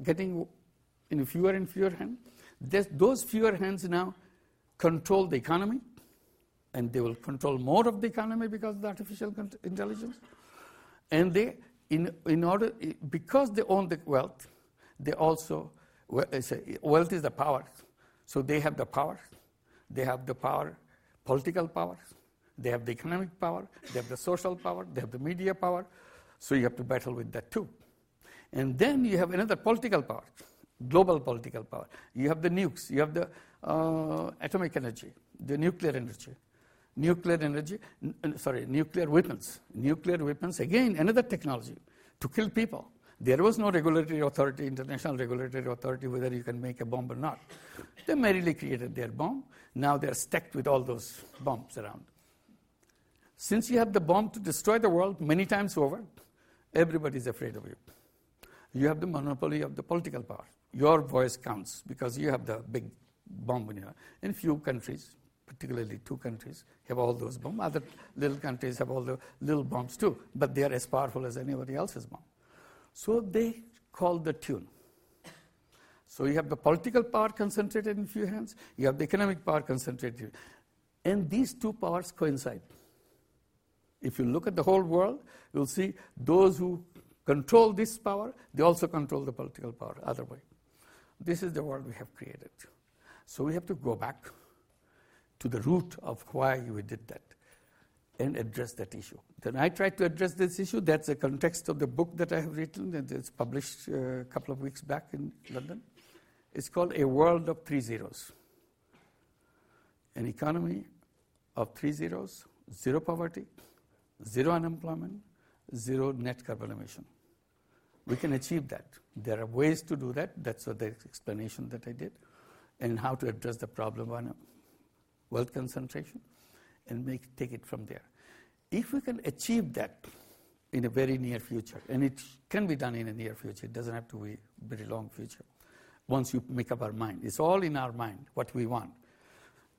getting in fewer and fewer hands. Those fewer hands now control the economy, and they will control more of the economy because of the artificial intelligence. And they, in, in order, because they own the wealth, they also, wealth is the power. So they have the power. They have the power, political power. They have the economic power. They have the social power. They have the media power. So you have to battle with that too. And then you have another political power, global political power. You have the nukes. You have the uh, atomic energy, the nuclear energy. Nuclear energy, n- sorry, nuclear weapons. Nuclear weapons, again, another technology to kill people. There was no regulatory authority, international regulatory authority, whether you can make a bomb or not. They merely created their bomb. Now they're stacked with all those bombs around. Since you have the bomb to destroy the world many times over, everybody is afraid of you. You have the monopoly of the political power. Your voice counts because you have the big bomb in your. In few countries, particularly two countries, have all those bombs. Other little countries have all the little bombs too, but they are as powerful as anybody else's bomb. So they call the tune. So you have the political power concentrated in few hands, you have the economic power concentrated. And these two powers coincide. If you look at the whole world, you'll see those who control this power, they also control the political power, other way. This is the world we have created. So we have to go back to the root of why we did that and address that issue. Then I tried to address this issue. That's the context of the book that I have written, and it's published uh, a couple of weeks back in London. It's called A World of Three Zeros. An economy of three zeros, zero poverty, zero unemployment, zero net carbon emission. We can achieve that. There are ways to do that. That's the explanation that I did, and how to address the problem of wealth concentration and make, take it from there. If we can achieve that in a very near future, and it can be done in a near future, it doesn't have to be a very long future, once you make up our mind. It's all in our mind, what we want.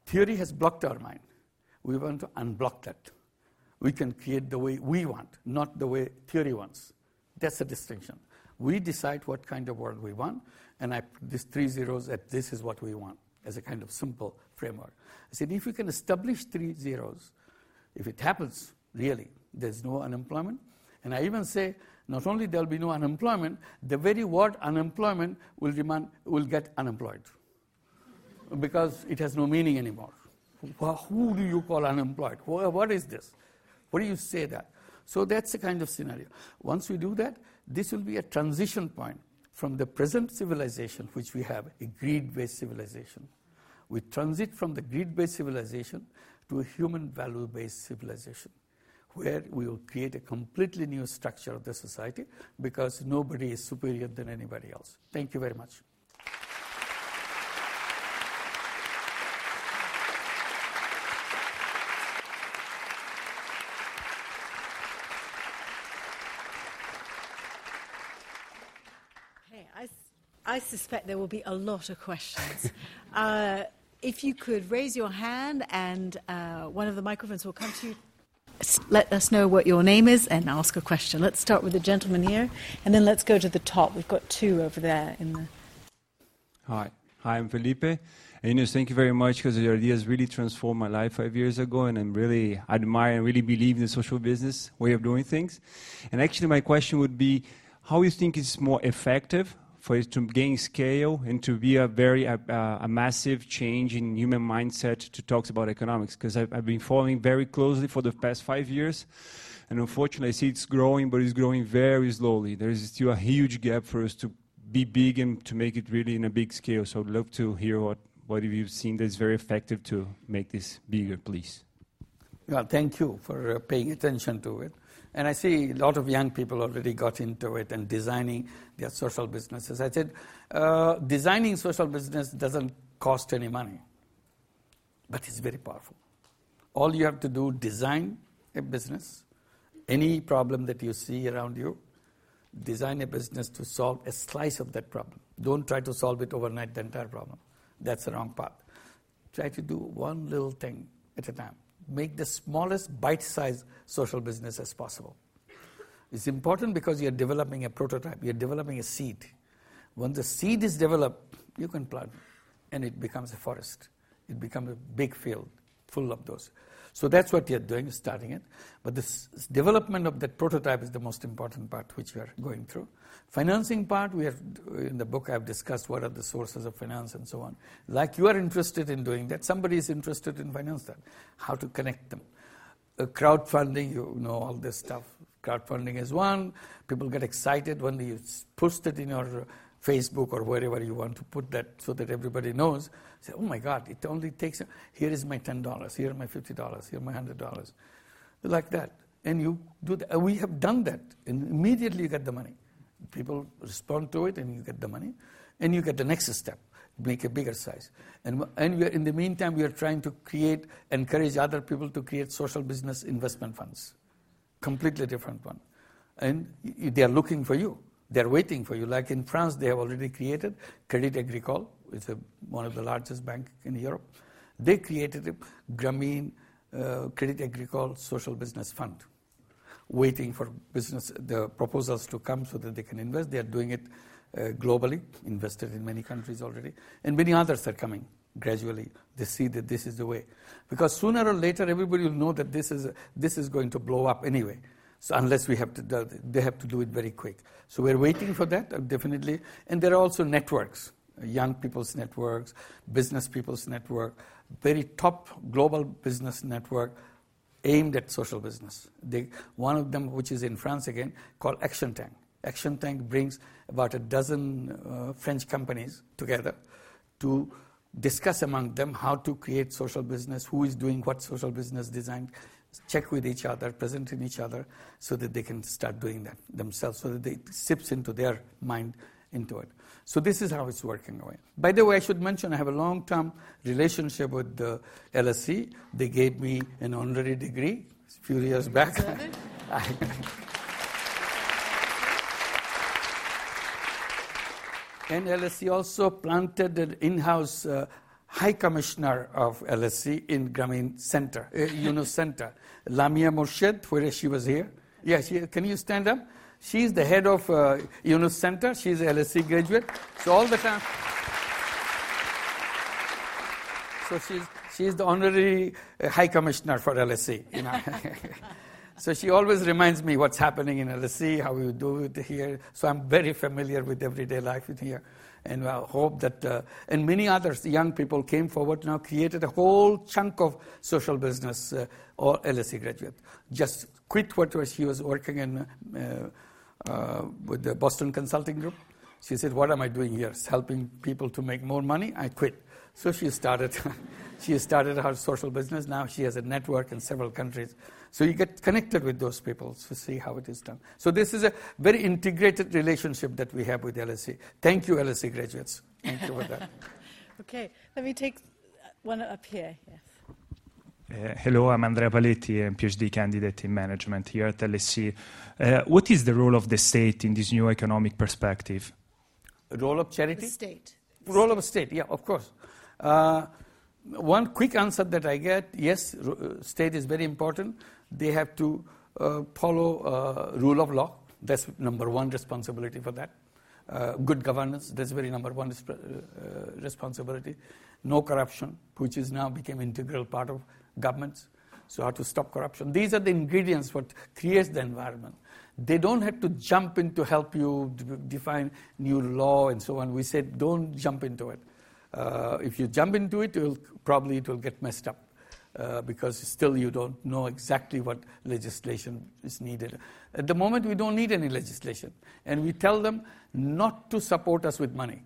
Theory has blocked our mind. We want to unblock that. We can create the way we want, not the way theory wants. That's the distinction. We decide what kind of world we want, and I put these three zeros at this is what we want as a kind of simple framework. I said, if we can establish three zeros, if it happens, really, there's no unemployment. And I even say, not only there'll be no unemployment, the very word unemployment will, remain, will get unemployed because it has no meaning anymore. Who do you call unemployed? What is this? What do you say that? So that's the kind of scenario. Once we do that, this will be a transition point from the present civilization, which we have, a greed based civilization, we transit from the greed based civilization to a human value based civilization where we will create a completely new structure of the society because nobody is superior than anybody else. Thank you very much. I suspect there will be a lot of questions. uh, if you could raise your hand and uh, one of the microphones will come to you, let us know what your name is and ask a question. Let's start with the gentleman here, and then let's go to the top. We've got two over there in the. Hi, hi, I'm Felipe. And Ines, thank you very much because your ideas really transformed my life five years ago, and I'm really admire and really believe in the social business way of doing things. And actually, my question would be, how you think it's more effective for it to gain scale and to be a very uh, a massive change in human mindset to talk about economics. Because I've, I've, been following very closely for the past five years and unfortunately I see it's growing but it's growing very slowly. There is still a huge gap for us to be big and to make it really in a big scale. So I'd love to hear what what have you seen that's very effective to make this bigger please? Well thank you for uh, paying attention to it And I see a lot of young people already got into it and designing their social businesses. I said, uh, designing social business doesn't cost any money, but it's very powerful. All you have to do, design a business, any problem that you see around you, design a business to solve a slice of that problem. Don't try to solve it overnight, the entire problem. That's the wrong path. Try to do one little thing at a time. Make the smallest bite sized social business as possible. It's important because you're developing a prototype, you're developing a seed. When the seed is developed, you can plant and it becomes a forest. It becomes a big field full of those. So that's what you're doing, starting it. But this development of that prototype is the most important part which we are going through. Financing part, we have in the book I've discussed what are the sources of finance and so on. Like you are interested in doing that, somebody is interested in finance that. How to connect them. Uh, crowdfunding, you know all this stuff. Crowdfunding is one. People get excited when you post it in your Facebook or wherever you want to put that so that everybody knows. Say, oh my God, it only takes, here is my $10, here my $50, here my $100. Like that. And you do that. We have done that. And immediately you get the money. People respond to it and you get the money. And you get the next step, make a bigger size. And, and we are, in the meantime, we are trying to create, encourage other people to create social business investment funds. Completely different one. And they are looking for you. They're waiting for you. Like in France, they have already created Credit Agricole. It's a, one of the largest banks in Europe. They created a Grameen uh, Credit Agricole Social Business Fund, waiting for business the proposals to come so that they can invest. They are doing it uh, globally, invested in many countries already, and many others are coming gradually. They see that this is the way, because sooner or later everybody will know that this is this is going to blow up anyway. So unless we have to, they have to do it very quick. So we're waiting for that, uh, definitely. And there are also networks, young people's networks, business people's network, very top global business network aimed at social business. They, one of them, which is in France again, called Action Tank. Action Tank brings about a dozen uh, French companies together to discuss among them how to create social business, who is doing what social business design, check with each other, present in each other, so that they can start doing that themselves, so that it sips into their mind into it. So this is how it's working away. By the way, I should mention I have a long-term relationship with the LSE. They gave me an honorary degree a few years back. and LSE also planted an in-house uh, High Commissioner of LSE in Grameen Center, uh, Yunus Center, Lamiya Morshed, where she was here. Yeah, she, can you stand up? She's the head of uh, Yunus Center. She's a LSE graduate. So all the time. So she's, she's the honorary uh, High Commissioner for LSE. You know? so she always reminds me what's happening in LSE, how we do it here. So I'm very familiar with everyday life in here and I hope that, uh, and many others, young people came forward now, created a whole chunk of social business, uh, all LSE graduate. Just quit what was, she was working in uh, uh, with the Boston Consulting Group. She said, what am I doing here? It's Helping people to make more money? I quit. So she started, she started her social business. Now she has a network in several countries. So you get connected with those people to see how it is done. So this is a very integrated relationship that we have with LSE. Thank you, LSE graduates. Thank you for that. okay, let me take one up here. Yes. Uh, hello, I'm Andrea Paletti, a PhD candidate in management here at LSE. Uh, what is the role of the state in this new economic perspective? Role of charity? The state. Role of state, yeah, of course. Uh, one quick answer that I get yes, uh, state is very important they have to uh, follow uh, rule of law. That's number one responsibility for that. Uh, good governance, that's very number one uh, responsibility. No corruption, which is now became integral part of governments. So how to stop corruption. These are the ingredients what creates the environment. They don't have to jump in to help you define new law and so on. We said don't jump into it. Uh, if you jump into it, it probably it will get messed up. Uh, because still you don't know exactly what legislation is needed. At the moment, we don't need any legislation. And we tell them not to support us with money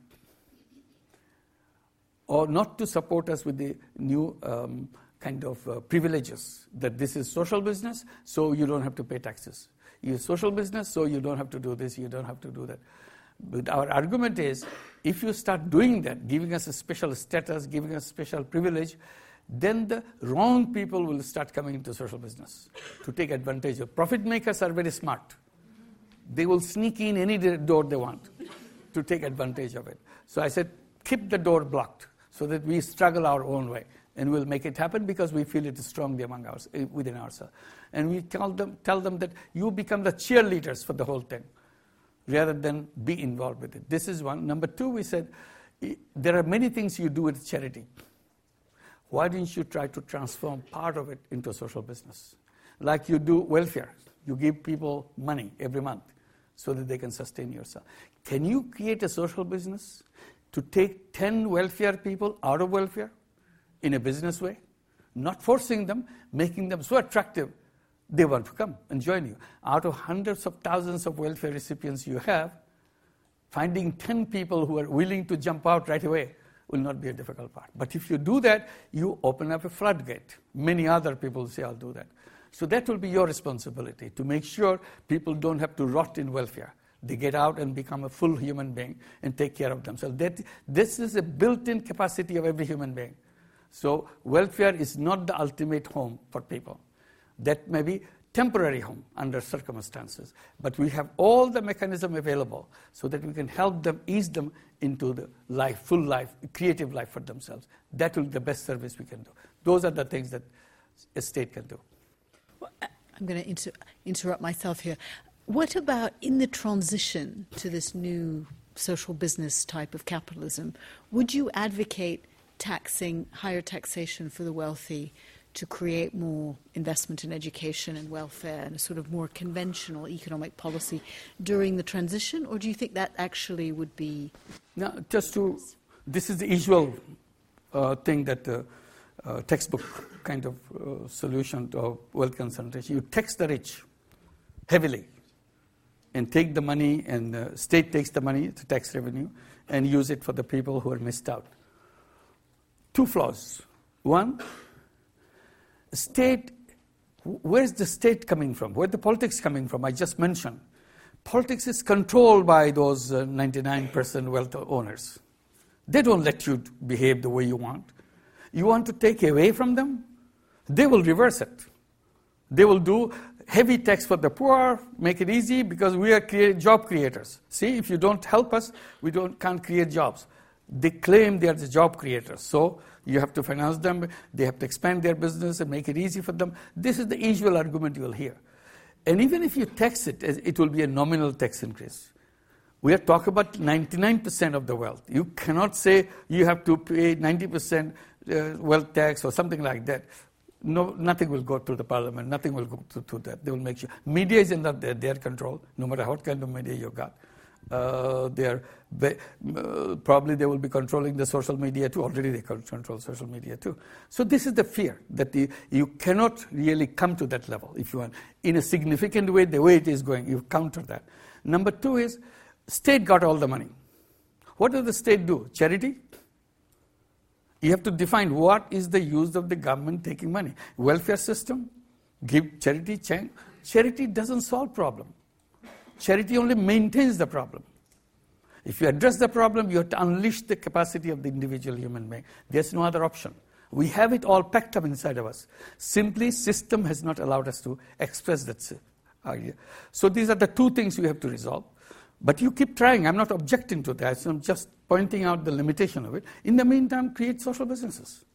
or not to support us with the new um, kind of uh, privileges that this is social business, so you don't have to pay taxes. You're social business, so you don't have to do this, you don't have to do that. But our argument is if you start doing that, giving us a special status, giving us special privilege, then the wrong people will start coming into social business to take advantage of. Profit makers are very smart. They will sneak in any door they want to take advantage of it. So I said, keep the door blocked so that we struggle our own way and we'll make it happen because we feel it strongly among us, eh, within ourselves. And we tell them, tell them that you become the cheerleaders for the whole thing rather than be involved with it. This is one. Number two, we said there are many things you do with charity. Why didn't you try to transform part of it into a social business? Like you do welfare. You give people money every month so that they can sustain yourself. Can you create a social business to take 10 welfare people out of welfare in a business way? Not forcing them, making them so attractive they want to come and join you. Out of hundreds of thousands of welfare recipients you have, finding 10 people who are willing to jump out right away will not be a difficult part. But if you do that, you open up a floodgate. Many other people say, I'll do that. So that will be your responsibility to make sure people don't have to rot in welfare. They get out and become a full human being and take care of themselves. That, this is a built in capacity of every human being. So, welfare is not the ultimate home for people. That may be temporary home under circumstances. But we have all the mechanism available so that we can help them, ease them into the life, full life, creative life for themselves. That will be the best service we can do. Those are the things that a state can do. Well, I'm going to inter- interrupt myself here. What about in the transition to this new social business type of capitalism? Would you advocate taxing, higher taxation for the wealthy to create more investment in education and welfare and a sort of more conventional economic policy during the transition, or do you think that actually would be? Now, just to, this is the usual uh, thing that the uh, textbook kind of uh, solution to wealth concentration. You tax the rich heavily and take the money, and the state takes the money, the tax revenue, and use it for the people who are missed out. Two flaws. One, state, where's the state coming from? Where the politics coming from? I just mentioned. Politics is controlled by those uh, 99% wealth owners. They don't let you behave the way you want. You want to take away from them? They will reverse it. They will do heavy tax for the poor, make it easy because we are create, job creators. See, if you don't help us, we don't, can't create jobs. They claim they are the job creators. So you have to finance them, they have to expand their business and make it easy for them. This is the usual argument you will hear. And even if you tax it, it will be a nominal tax increase. We are talking about 99% of the wealth. You cannot say you have to pay 90% uh, wealth tax or something like that. No, nothing will go through the parliament. Nothing will go through, that. They will make sure. Media is in their, their control, no matter what kind of media you got. Uh, they are uh, probably they will be controlling the social media too. Already they control social media too. So this is the fear that the, you cannot really come to that level if you want in a significant way. The way it is going, you counter that. Number two is state got all the money. What does the state do? Charity. You have to define what is the use of the government taking money. Welfare system, give charity. Charity doesn't solve problem. Charity only maintains the problem. If you address the problem, you have to unleash the capacity of the individual human being. There's no other option. We have it all packed up inside of us. Simply, system has not allowed us to express that uh, idea. So these are the two things we have to resolve. But you keep trying. I'm not objecting to that. I'm just pointing out the limitation of it. In the meantime, create social businesses.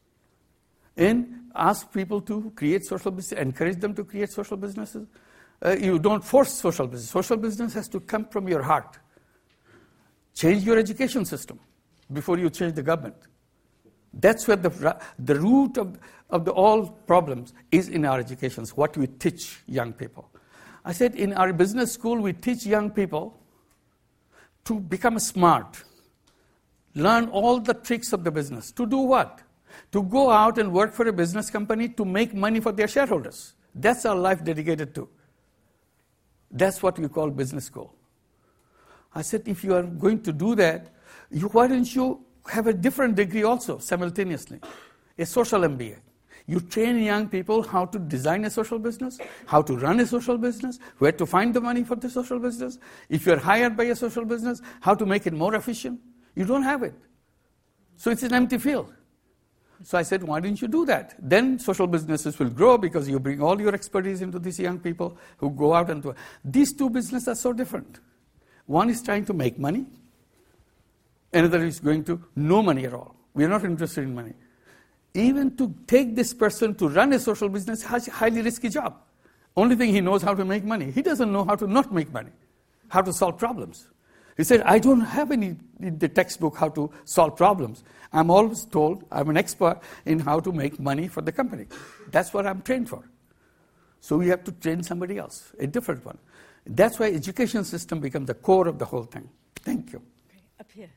And ask people to create social businesses, encourage them to create social businesses uh, you don't force social business. Social business has to come from your heart. Change your education system before you change the government. That's where the, the root of, of the all problems is in our educations, what we teach young people. I said in our business school, we teach young people to become smart, learn all the tricks of the business. To do what? To go out and work for a business company to make money for their shareholders. That's our life dedicated to. That's what we call business school. I said, if you are going to do that, you, why don't you have a different degree also simultaneously? A social MBA. You train young people how to design a social business, how to run a social business, where to find the money for the social business. If you're hired by a social business, how to make it more efficient. You don't have it. So it's an empty field. So I said, why didn't you do that? Then social businesses will grow because you bring all your expertise into these young people who go out and do it. These two businesses are so different. One is trying to make money, another is going to no money at all. We are not interested in money. Even to take this person to run a social business has a highly risky job. Only thing he knows how to make money. He doesn't know how to not make money, how to solve problems. He said, I don't have any in the textbook how to solve problems. I'm always told I'm an expert in how to make money for the company. That's what I'm trained for. So we have to train somebody else, a different one. That's why education system becomes the core of the whole thing. Thank you. Okay, up here.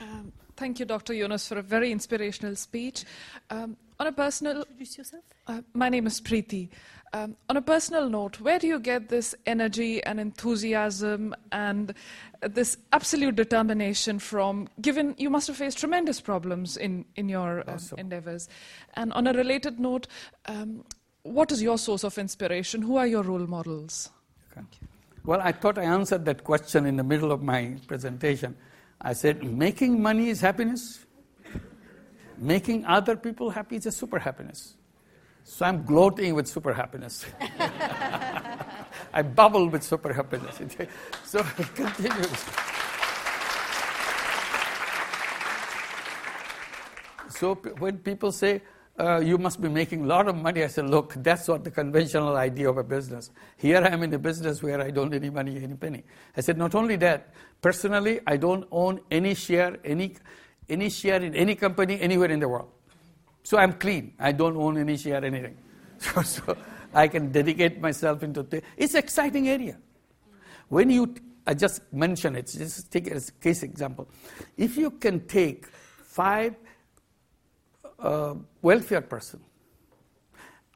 Um, thank you, Dr. Yunus, for a very inspirational speech. Um, on a personal, Introduce yourself. uh, my name is Preeti. Um, on a personal note, where do you get this energy and enthusiasm and this absolute determination from? Given you must have faced tremendous problems in in your um, Awesome. endeavors. And on a related note, um, what is your source of inspiration? Who are your role models? Okay. Well, I thought I answered that question in the middle of my presentation. I said, making money is happiness. Making other people happy is a super happiness. So I'm gloating with super happiness. I bubble with super happiness. so it continues. So when people say, uh, you must be making a lot of money, I say, look, that's not the conventional idea of a business. Here I am in a business where I don't any money, any penny. I said, not only that, personally, I don't own any share, any, any share in any company anywhere in the world. So I'm clean. I don't own any share, anything. So, so I can dedicate myself into the, it's exciting area. When you, I just mention it, just take it as a case example. If you can take five uh, welfare person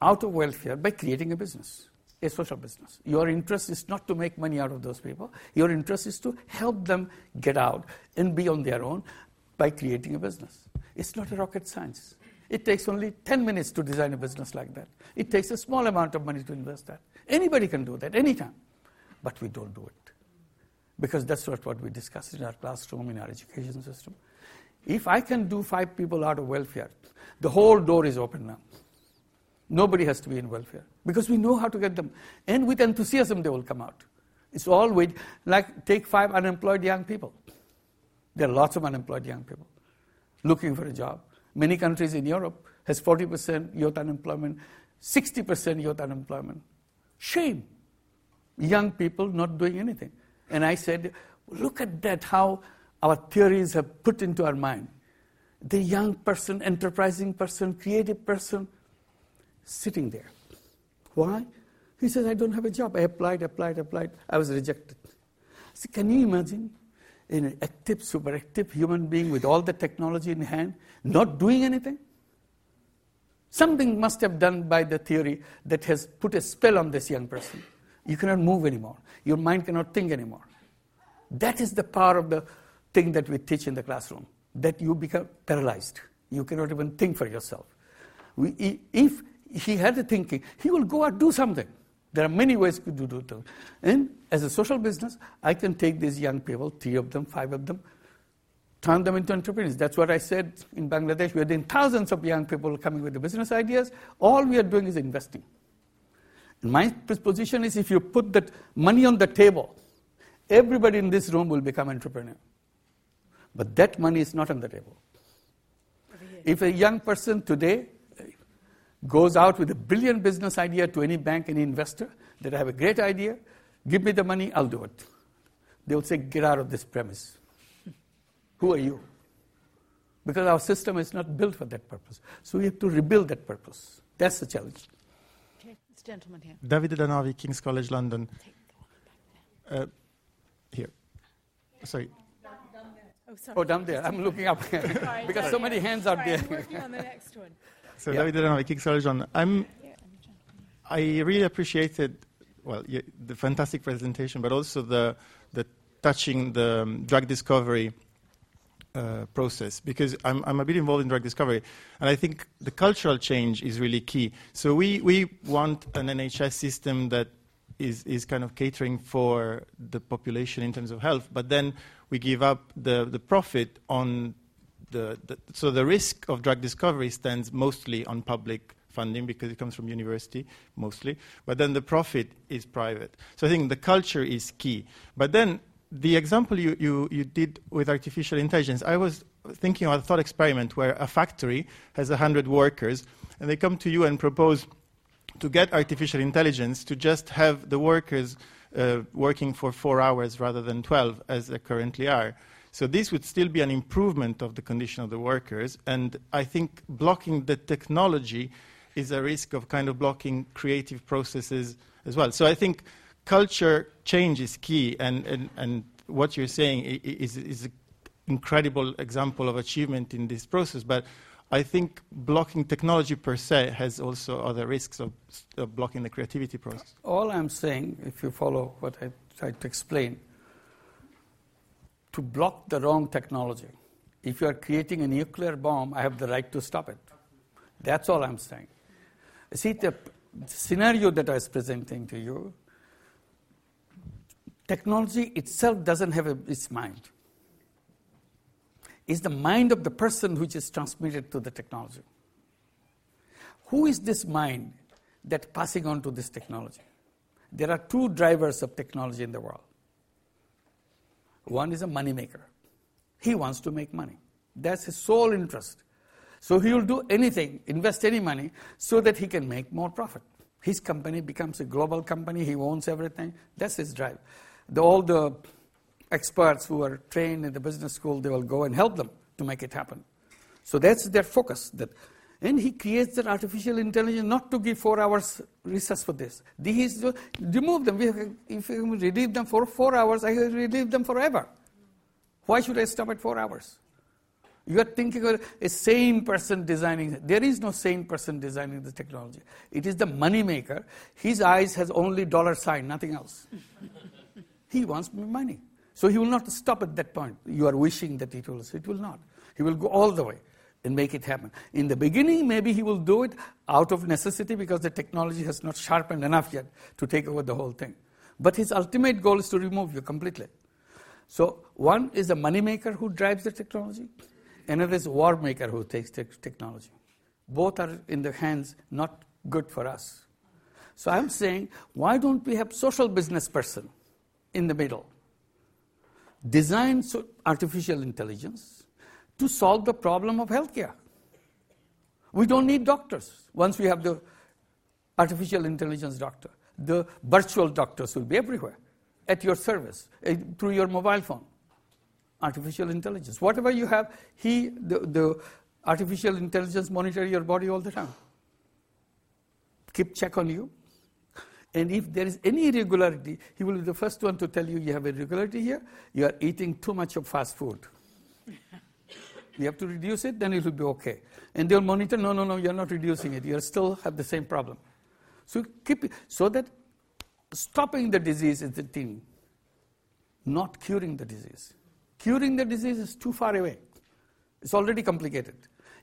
out of welfare by creating a business, a social business. Your interest is not to make money out of those people. Your interest is to help them get out and be on their own by creating a business. It's not a rocket science. It takes only 10 minutes to design a business like that. It takes a small amount of money to invest that. Anybody can do that anytime. But we don't do it. Because that's not what we discuss in our classroom, in our education system. If I can do five people out of welfare, the whole door is open now. Nobody has to be in welfare because we know how to get them. And with enthusiasm, they will come out. It's all with, like, take five unemployed young people. There are lots of unemployed young people looking for a job. Many countries in Europe has 40% youth unemployment, 60% youth unemployment. Shame. Young people not doing anything. And I said, look at that, how our theories have put into our mind. The young person, enterprising person, creative person, sitting there. Why? He says, I don't have a job. I applied, applied, applied. I was rejected. I said, can you imagine an active, super active human being with all the technology in hand, not doing anything? Something must have done by the theory that has put a spell on this young person. You cannot move anymore. Your mind cannot think anymore. That is the power of the thing that we teach in the classroom, that you become paralyzed. You cannot even think for yourself. We, if he had the thinking, he will go out do something. There are many ways to do things. And as a social business, I can take these young people, three of them, five of them, turn them into entrepreneurs. That's what I said in Bangladesh. We are doing thousands of young people coming with the business ideas. All we are doing is investing. And my position is if you put that money on the table, everybody in this room will become entrepreneur. But that money is not on the table. If a young person today uh, goes out with a brilliant business idea to any bank, any investor, that I have a great idea, give me the money, I'll do it. They will say, get out of this premise. Who are you? Because our system is not built for that purpose. So we have to rebuild that purpose. That's the challenge. Okay, this gentleman here. Davide Danavi, King's College London. Uh, here. Sorry. Oh, sorry. Oh, down there. I'm looking up Sorry, because sorry. so many hands out Sorry, there. I'm working on the next one. So Yeah. Davide Danavi, King's College London. I'm, I really appreciated, well, the fantastic presentation, but also the, the touching the um, drug discovery uh, process because I'm, I'm a bit involved in drug discovery, and I think the cultural change is really key. So we, we want an NHS system that is, is kind of catering for the population in terms of health, but then we give up the, the profit on the, the so the risk of drug discovery stands mostly on public funding because it comes from university mostly, but then the profit is private. So I think the culture is key. But then the example you, you, you did with artificial intelligence, I was thinking of a thought experiment where a factory has 100 workers and they come to you and propose to get artificial intelligence to just have the workers uh, working for four hours rather than 12 as they currently are. So this would still be an improvement of the condition of the workers, and I think blocking the technology is a risk of kind of blocking creative processes as well. So I think culture change is key, and, and, and what you're saying is, is an incredible example of achievement in this process, but I think blocking technology per se has also other risks of, of blocking the creativity process. All I'm saying, if you follow what I tried to explain, to block the wrong technology. If you are creating a nuclear bomb, I have the right to stop it. That's all I'm saying. See, the scenario that I was presenting to you, technology itself doesn't have a, its mind. It's the mind of the person which is transmitted to the technology. Who is this mind that passing on to this technology? There are two drivers of technology in the world. One is a moneymaker. He wants to make money. That's his sole interest. So he will do anything, invest any money, so that he can make more profit. His company becomes a global company, he owns everything. That's his drive. The, all the experts who are trained in the business school, they will go and help them to make it happen. So that's their focus. That, and he creates that artificial intelligence not to give four hours recess for this. These remove them. If you relieve them for four hours, I will relieve them forever. Why should I stop at four hours? You are thinking of a sane person designing. There is no sane person designing the technology. It is the money maker. His eyes has only dollar sign, nothing else. he wants money. So he will not stop at that point. You are wishing that it will. It will not. He will go all the way and make it happen. In the beginning, maybe he will do it out of necessity because the technology has not sharpened enough yet to take over the whole thing. But his ultimate goal is to remove you completely. So one is the moneymaker who drives the technology, another is war maker who takes the technology. Both are in the hands not good for us. So I'm saying, why don't we have social business person in the middle? Design artificial intelligence to solve the problem of healthcare. We don't need doctors once we have the artificial intelligence doctor. The virtual doctors will be everywhere at your service uh, through your mobile phone. Artificial intelligence. Whatever you have, he, the, the artificial intelligence monitor your body all the time. Keep check on you. And if there is any irregularity, he will be the first one to tell you you have irregularity here. You are eating too much of fast food. you have to reduce it, then it will be okay. And they'll monitor, no, no, no, you're not reducing it. You still have the same problem. So keep it, so that stopping the disease is the thing, not curing the disease. Curing the disease is too far away. It's already complicated.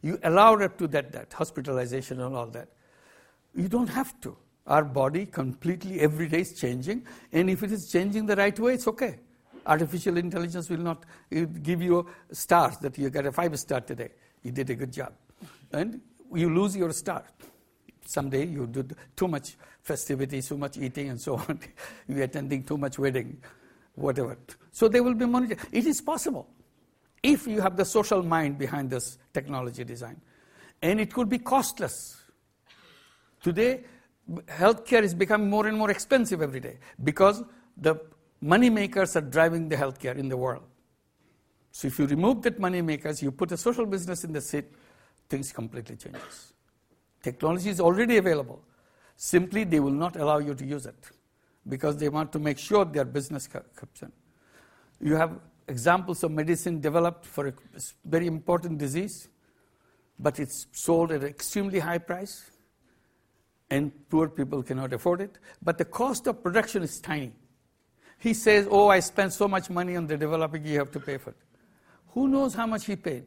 You allow up to that, that hospitalization and all that. You don't have to. Our body completely every day is changing, and if it is changing the right way, it's okay artificial intelligence will not give you stars that you get a five star today. You did a good job. And you lose your star. Someday you do too much festivity, too much eating, and so on. You're attending too much wedding, whatever. So they will be monitored. It is possible if you have the social mind behind this technology design. And it could be costless. Today, healthcare is becoming more and more expensive every day because the money makers are driving the healthcare in the world. So if you remove that money makers, you put a social business in the seat, things completely changes. Technology is already available. Simply, they will not allow you to use it because they want to make sure their business in. You have examples of medicine developed for a very important disease, but it's sold at an extremely high price, and poor people cannot afford it. But the cost of production is tiny. He says, Oh, I spent so much money on the developing, you have to pay for it. Who knows how much he paid,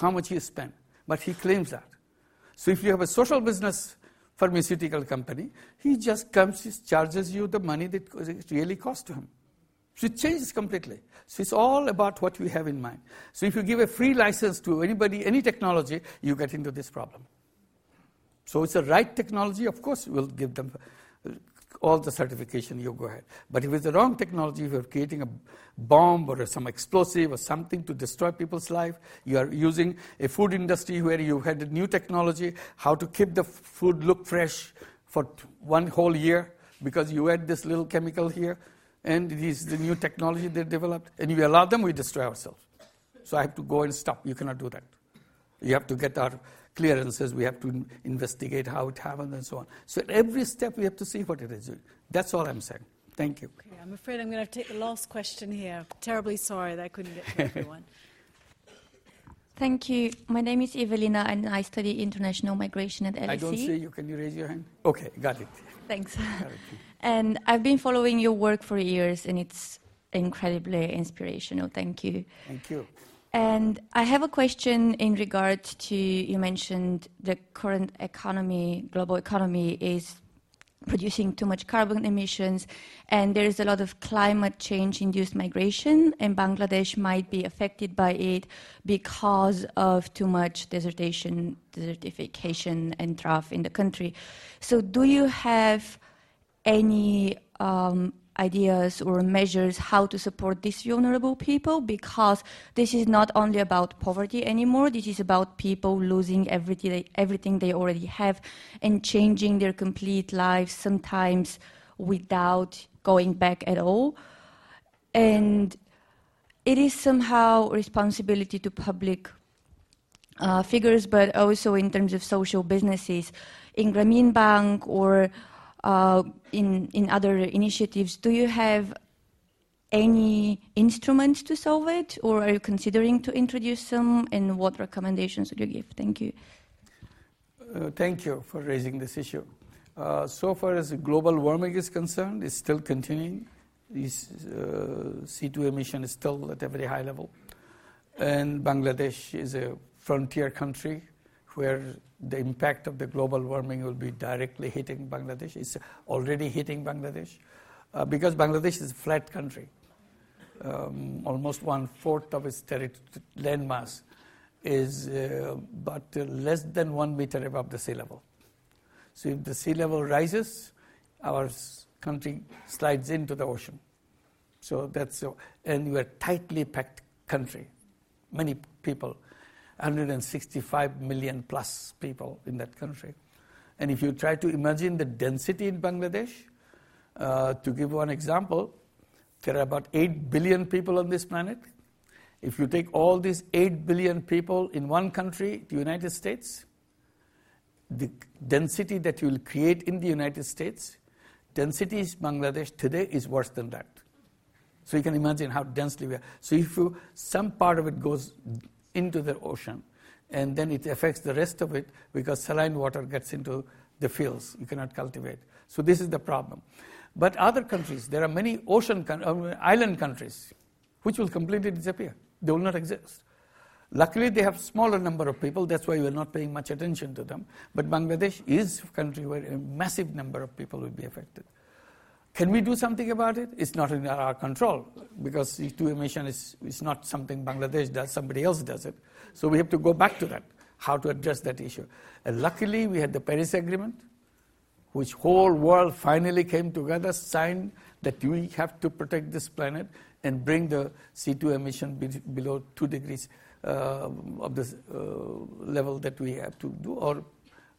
how much he spent? But he claims that. So if you have a social business pharmaceutical company, he just comes, charges you the money that it really costs to him. So it changes completely. So it's all about what we have in mind. So if you give a free license to anybody, any technology, you get into this problem. So it's the right technology, of course, we'll give them all the certification, you go ahead. But if it's the wrong technology, if you're creating a bomb or some explosive or something to destroy people's life, you are using a food industry where you had a new technology, how to keep the food look fresh for one whole year because you add this little chemical here, and it is the new technology they developed, and we allow them, we destroy ourselves. So I have to go and stop. You cannot do that. You have to get our clearances, we have to investigate how it happened and so on. So at every step, we have to see what it is. That's all I'm saying. Thank you. Okay, I'm afraid I'm going to have to take the last question here. Terribly sorry that I couldn't get to everyone. Thank you. My name is Evelina, and I study international migration at LSE. I don't see you. Can you raise your hand? Okay, got it. Thanks. and I've been following your work for years, and it's incredibly inspirational. Thank you. Thank you. And I have a question in regard to you mentioned the current economy, global economy is producing too much carbon emissions, and there is a lot of climate change induced migration, and Bangladesh might be affected by it because of too much desertation, desertification, and drought in the country. So, do you have any um, ideas or measures how to support these vulnerable people because this is not only about poverty anymore. This is about people losing everything they, everything they already have and changing their complete lives sometimes without going back at all. And it is somehow responsibility to public uh, figures but also in terms of social businesses. In Grameen Bank or uh, in, in other initiatives, do you have any instruments to solve it, or are you considering to introduce some, and what recommendations would you give? Thank you. Uh, thank you for raising this issue. Uh, so far as global warming is concerned, it's still continuing. This, uh, C2 emission is still at a very high level. And Bangladesh is a frontier country where the impact of the global warming will be directly hitting Bangladesh. It's already hitting Bangladesh uh, because Bangladesh is a flat country. Um, almost one fourth of its territory, landmass is uh, but uh, less than one meter above the sea level. So if the sea level rises, our country slides into the ocean. So that's and we're tightly packed country, many people. 165 million plus people in that country. And if you try to imagine the density in Bangladesh, uh, to give one example, there are about 8 billion people on this planet. If you take all these 8 billion people in one country, the United States, the density that you will create in the United States, density in Bangladesh today is worse than that. So you can imagine how densely we are. So if you, some part of it goes into the ocean, and then it affects the rest of it because saline water gets into the fields. You cannot cultivate. So this is the problem. But other countries, there are many ocean uh, island countries which will completely disappear. They will not exist. Luckily, they have smaller number of people. That's why we're not paying much attention to them. But Bangladesh is a country where a massive number of people will be affected. Can we do something about it? It's not in our control because C2 emission is, is not something Bangladesh does, somebody else does it. So we have to go back to that, how to address that issue. And luckily, we had the Paris Agreement, which whole world finally came together, signed that we have to protect this planet and bring the C2 emission be below 2 degrees uh, of the uh, level that we have to do, or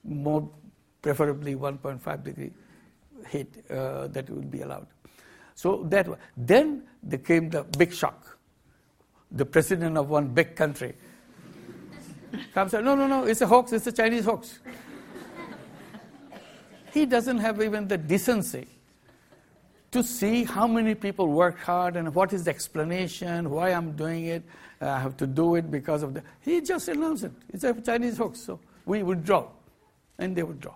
more preferably 1.5 degree hit uh, that would be allowed. So that then there came the big shock. The president of one big country comes and no, no, no, it's a hoax. It's a Chinese hoax. he doesn't have even the decency to see how many people work hard and what is the explanation, why I'm doing it. Uh, I have to do it because of the. He just announced it. It's a Chinese hoax. So we withdraw, and they withdraw.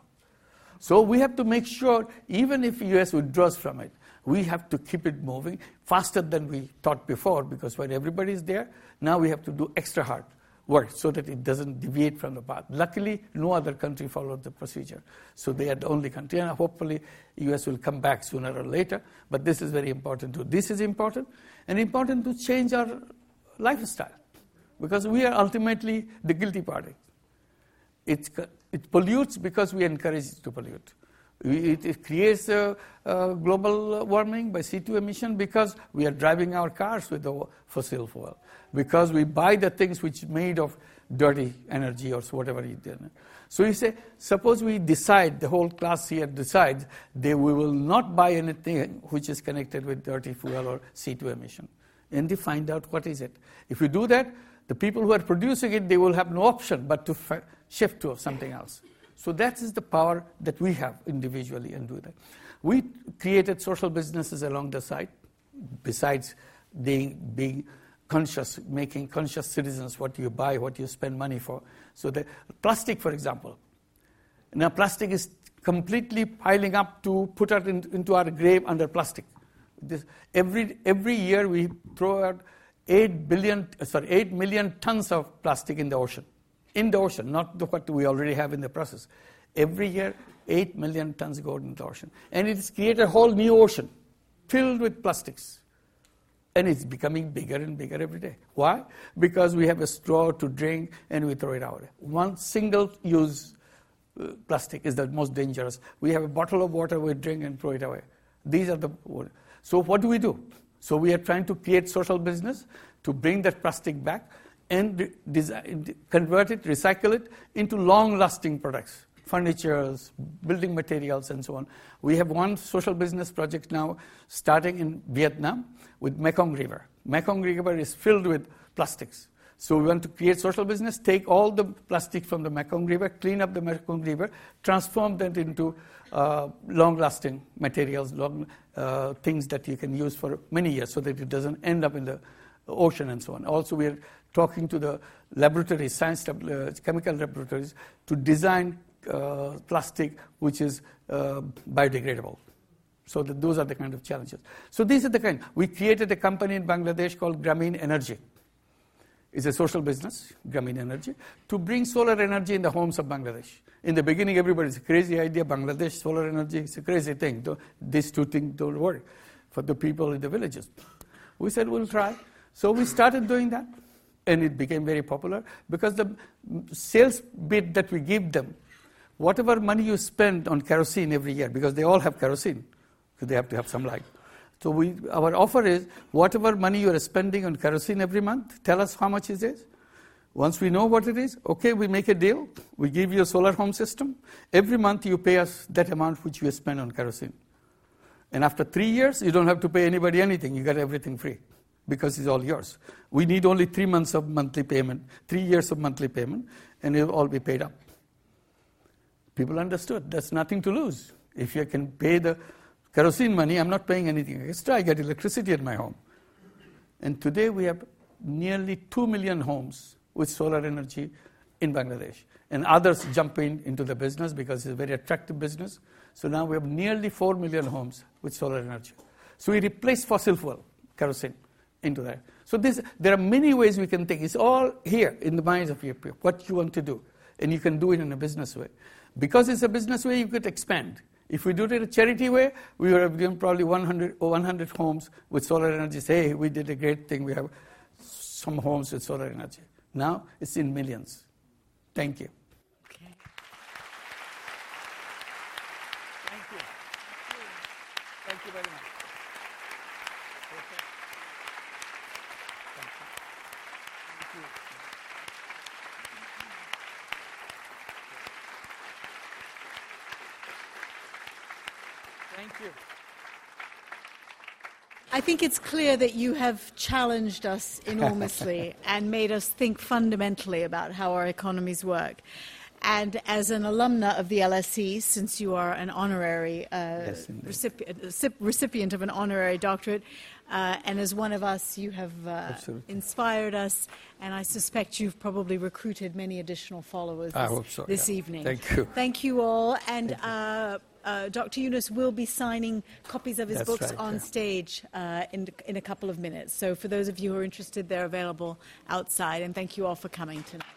So we have to make sure, even if US withdraws from it, We have to keep it moving faster than we thought before because when everybody is there, now we have to do extra hard work so that it doesn't deviate from the path. Luckily, no other country followed the procedure. So they are the only country, and hopefully US will come back sooner or later. But this is very important too. This is important, and important to change our lifestyle because we are ultimately the guilty party. It's, it pollutes because we encourage it to pollute. It, it creates a, a global warming by CO2 emission because we are driving our cars with the fossil fuel, because we buy the things which are made of dirty energy or whatever you do. So you say, suppose we decide, the whole class here decides that we will not buy anything which is connected with dirty fuel or CO2 emission. And they find out what is it. If you do that, the people who are producing it, they will have no option but to shift to something else. So that is the power that we have individually and do that. We created social businesses along the side, besides being, being conscious, making conscious citizens what you buy, what you spend money for. So the plastic, for example. Now plastic is completely piling up to put it in, into our grave under plastic. This, every, every year we throw out 8 billion, sorry, 8 million tons of plastic in the ocean in the ocean, not the, what we already have in the process. Every year, 8 million tons go into the ocean. And it's created a whole new ocean filled with plastics. And it's becoming bigger and bigger every day. Why? Because we have a straw to drink and we throw it out. One single use uh, plastic is the most dangerous. We have a bottle of water, we drink and throw it away. These are the. So, what do we do? So, we are trying to create social business to bring that plastic back and design, convert it, recycle it into long-lasting products, furnitures, building materials, and so on. We have one social business project now starting in Vietnam with Mekong River. Mekong River is filled with plastics. So we want to create social business, take all the plastic from the Mekong River, clean up the Mekong River, transform that into uh, long-lasting materials, long uh, things that you can use for many years, so that it doesn't end up in the ocean and so on. Also, we are talking to the laboratories, science uh, chemical laboratories, to design uh, plastic which is uh, biodegradable. So those are the kind of challenges. So these are the kind. We created a company in Bangladesh called Grameen Energy. It's a social business, Grameen Energy, to bring solar energy in the homes of Bangladesh. In the beginning, everybody's a crazy idea. Bangladesh solar energy is a crazy thing. These two things don't work for the people in the villages. We said we'll try. So we started doing that and it became very popular because the sales bit that we give them, whatever money you spend on kerosene every year, because they all have kerosene, because they have to have some light. So we, our offer is whatever money you are spending on kerosene every month, tell us how much it is. Once we know what it is, okay, we make a deal. We give you a solar home system. Every month you pay us that amount which you spend on kerosene. And after three years, you don't have to pay anybody anything. You get everything free because it's all yours. We need only three months of monthly payment, three years of monthly payment, and it'll all be paid up. People understood there's nothing to lose. If you can pay the kerosene money, I'm not paying anything extra. I get electricity at my home. And today we have nearly 2 million homes with solar energy in Bangladesh. And others jump in into the business because it's a very attractive business. So now we have nearly 4 million homes with solar energy. So we replace fossil fuel, kerosene into that. So this, there are many ways we can think. It's all here in the minds of people, what you want to do. And you can do it in a business way. Because it's a business way, you could expand. If we do it in a charity way, we would have given probably 100, 100 homes with solar energy. Say, hey, we did a great thing. We have some homes with solar energy. Now it's in millions. Thank you. Okay. Thank you. Thank you very much. Thank you. I think it's clear that you have challenged us enormously and made us think fundamentally about how our economies work. And as an alumna of the LSE, since you are an honorary uh, yes, recipient, recipient, of an honorary doctorate, uh, and as one of us, you have uh, inspired us, and I suspect you've probably recruited many additional followers this, so, this yeah. evening. Thank you. Thank you all. And uh, Dr. Yunus will be signing copies of his That's books right, on yeah. stage uh, in, in a couple of minutes. So for those of you who are interested, they're available outside. And thank you all for coming tonight.